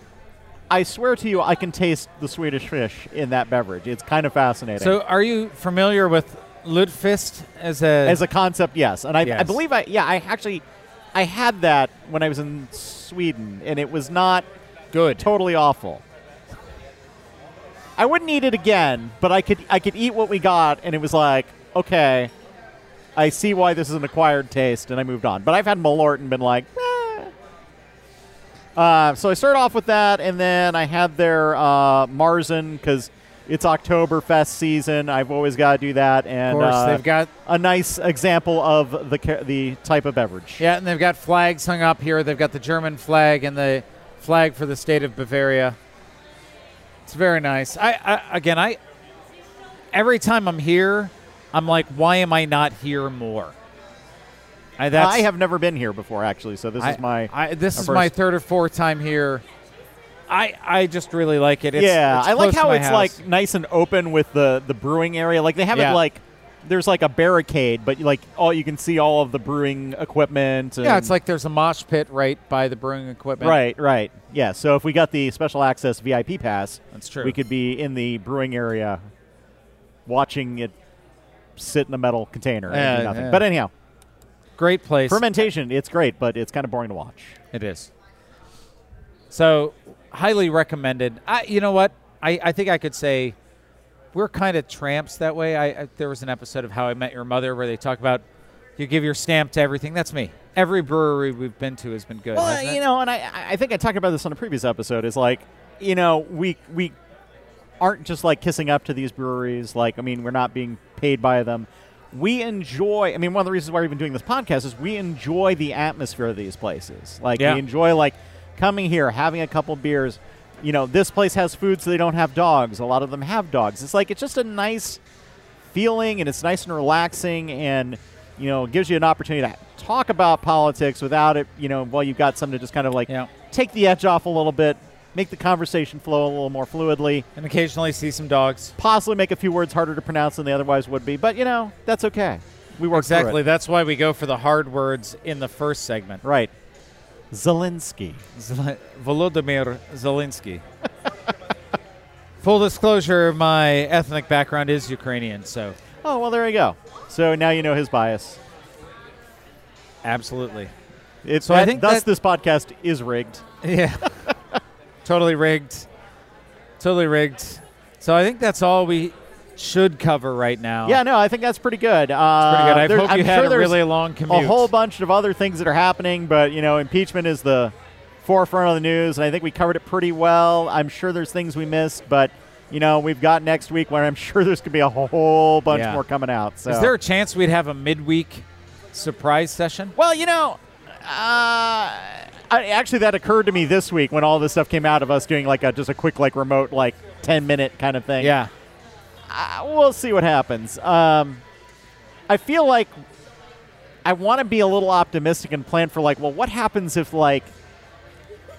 I swear to you, I can taste the Swedish fish in that beverage. It's kind of fascinating. So, are you familiar with Lutefisk as a as a concept, yes, and I, I believe I yeah I actually I had that when I was in Sweden, and it was not good? totally awful. I wouldn't eat it again, but I could I could eat what we got, and it was like okay, I see why this is an acquired taste, and I moved on. But I've had Malort and been like. "Eh." Uh, so I started off with that, and then I had their uh, Marzen because it's Oktoberfest season. I've always got to do that, Of and course, uh, they've got a nice example of the ca- the type of beverage. yeah, and they've got flags hung up here. They've got the German flag and the flag for the state of Bavaria. It's very nice. I, I again, I every time I'm here, I'm like, why am I not here more? I, I have never been here before, actually, so this I- is my. I, this my is my third or fourth time here. I I just really like it. It's, yeah, it's I like how it's house. like nice and open with the the brewing area. Like they have Yeah. it like there's like a barricade, but like all you can see all of the brewing equipment. yeah, it's like there's a mosh pit right by the brewing equipment. right, right. Yeah, so if we got the special access VIP pass, That's true. we could be in the brewing area, watching it sit in a metal container and Yeah, do nothing. yeah. But anyhow, Great place. fermentation, it's great, but it's kind of boring to watch. It is. So, highly recommended. I, you know what? I, I think I could say we're kind of tramps that way. I, I there was an episode of How I Met Your Mother where they talk about you give your stamp to everything. That's me. Every brewery we've been to has been good. Well, hasn't it? you know, and I, I think I talked about this on a previous episode. Is like, you know, we we aren't just like kissing up to these breweries. Like, I mean, we're not being paid by them. We enjoy. I mean, one of the reasons why we've been doing this podcast is we enjoy the atmosphere of these places. Like, Yeah. we enjoy like coming here, having a couple beers. You know, this place has food, so they don't have dogs. A lot of them have dogs. It's like it's just a nice feeling and it's nice and relaxing and you know gives you an opportunity to talk about politics without it you know while you've got something to just kind of like Yeah. take the edge off a little bit make the conversation flow a little more fluidly and occasionally see some dogs. possibly make a few words harder to pronounce than they otherwise would be but you know that's okay we work Exactly. That's why we go for the hard words in the first segment. right zelensky Zel- Volodymyr Zelensky. Full disclosure: my ethnic background is Ukrainian, so oh well there you go so now you know his bias absolutely. it's So I think thus that- this podcast is rigged Yeah. totally rigged. Totally rigged. So I think that's all we should cover right now. yeah no i think that's pretty good uh, Pretty good. I there- hope I'm you had sure a really long commute. a whole bunch of other things that are happening, but you know, impeachment is the forefront of the news, and I think we covered it pretty well. I'm sure there's things we missed, but you know, we've got next week where I'm sure there's gonna be a whole bunch Yeah. more coming out. So. Is there a chance we'd have a midweek surprise session? Well, you know, uh, I, actually, that occurred to me this week when all this stuff came out of us doing like a just a quick like remote like 10 minute kind of thing. Yeah. uh, we'll see what happens. Um, I feel like I want to be a little optimistic and plan for like, well, what happens if like,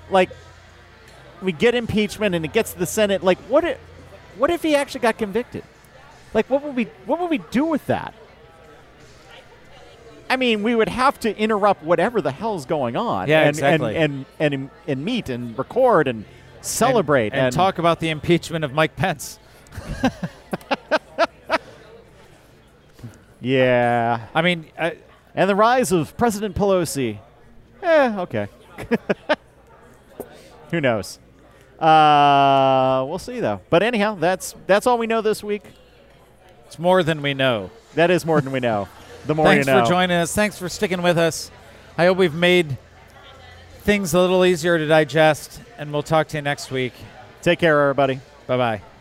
like, we get impeachment and it gets to the Senate? Like, what if, what if he actually got convicted? Like, what would we, what would we do with that? I mean, we would have to interrupt whatever the hell's going on. Yeah, and, exactly. And, and, and, and meet and record and celebrate and, and talk about the impeachment of Mike Pence. Yeah. I mean, uh, And the rise of President Pelosi. Eh, okay. Who knows? Uh, we'll see though. But anyhow, that's that's all we know this week. it's more than we know. That is more than we know. The more Thanks you know. for joining us. Thanks for sticking with us. I hope we've made things a little easier to digest, and we'll talk to you next week. Take care, everybody. Bye bye.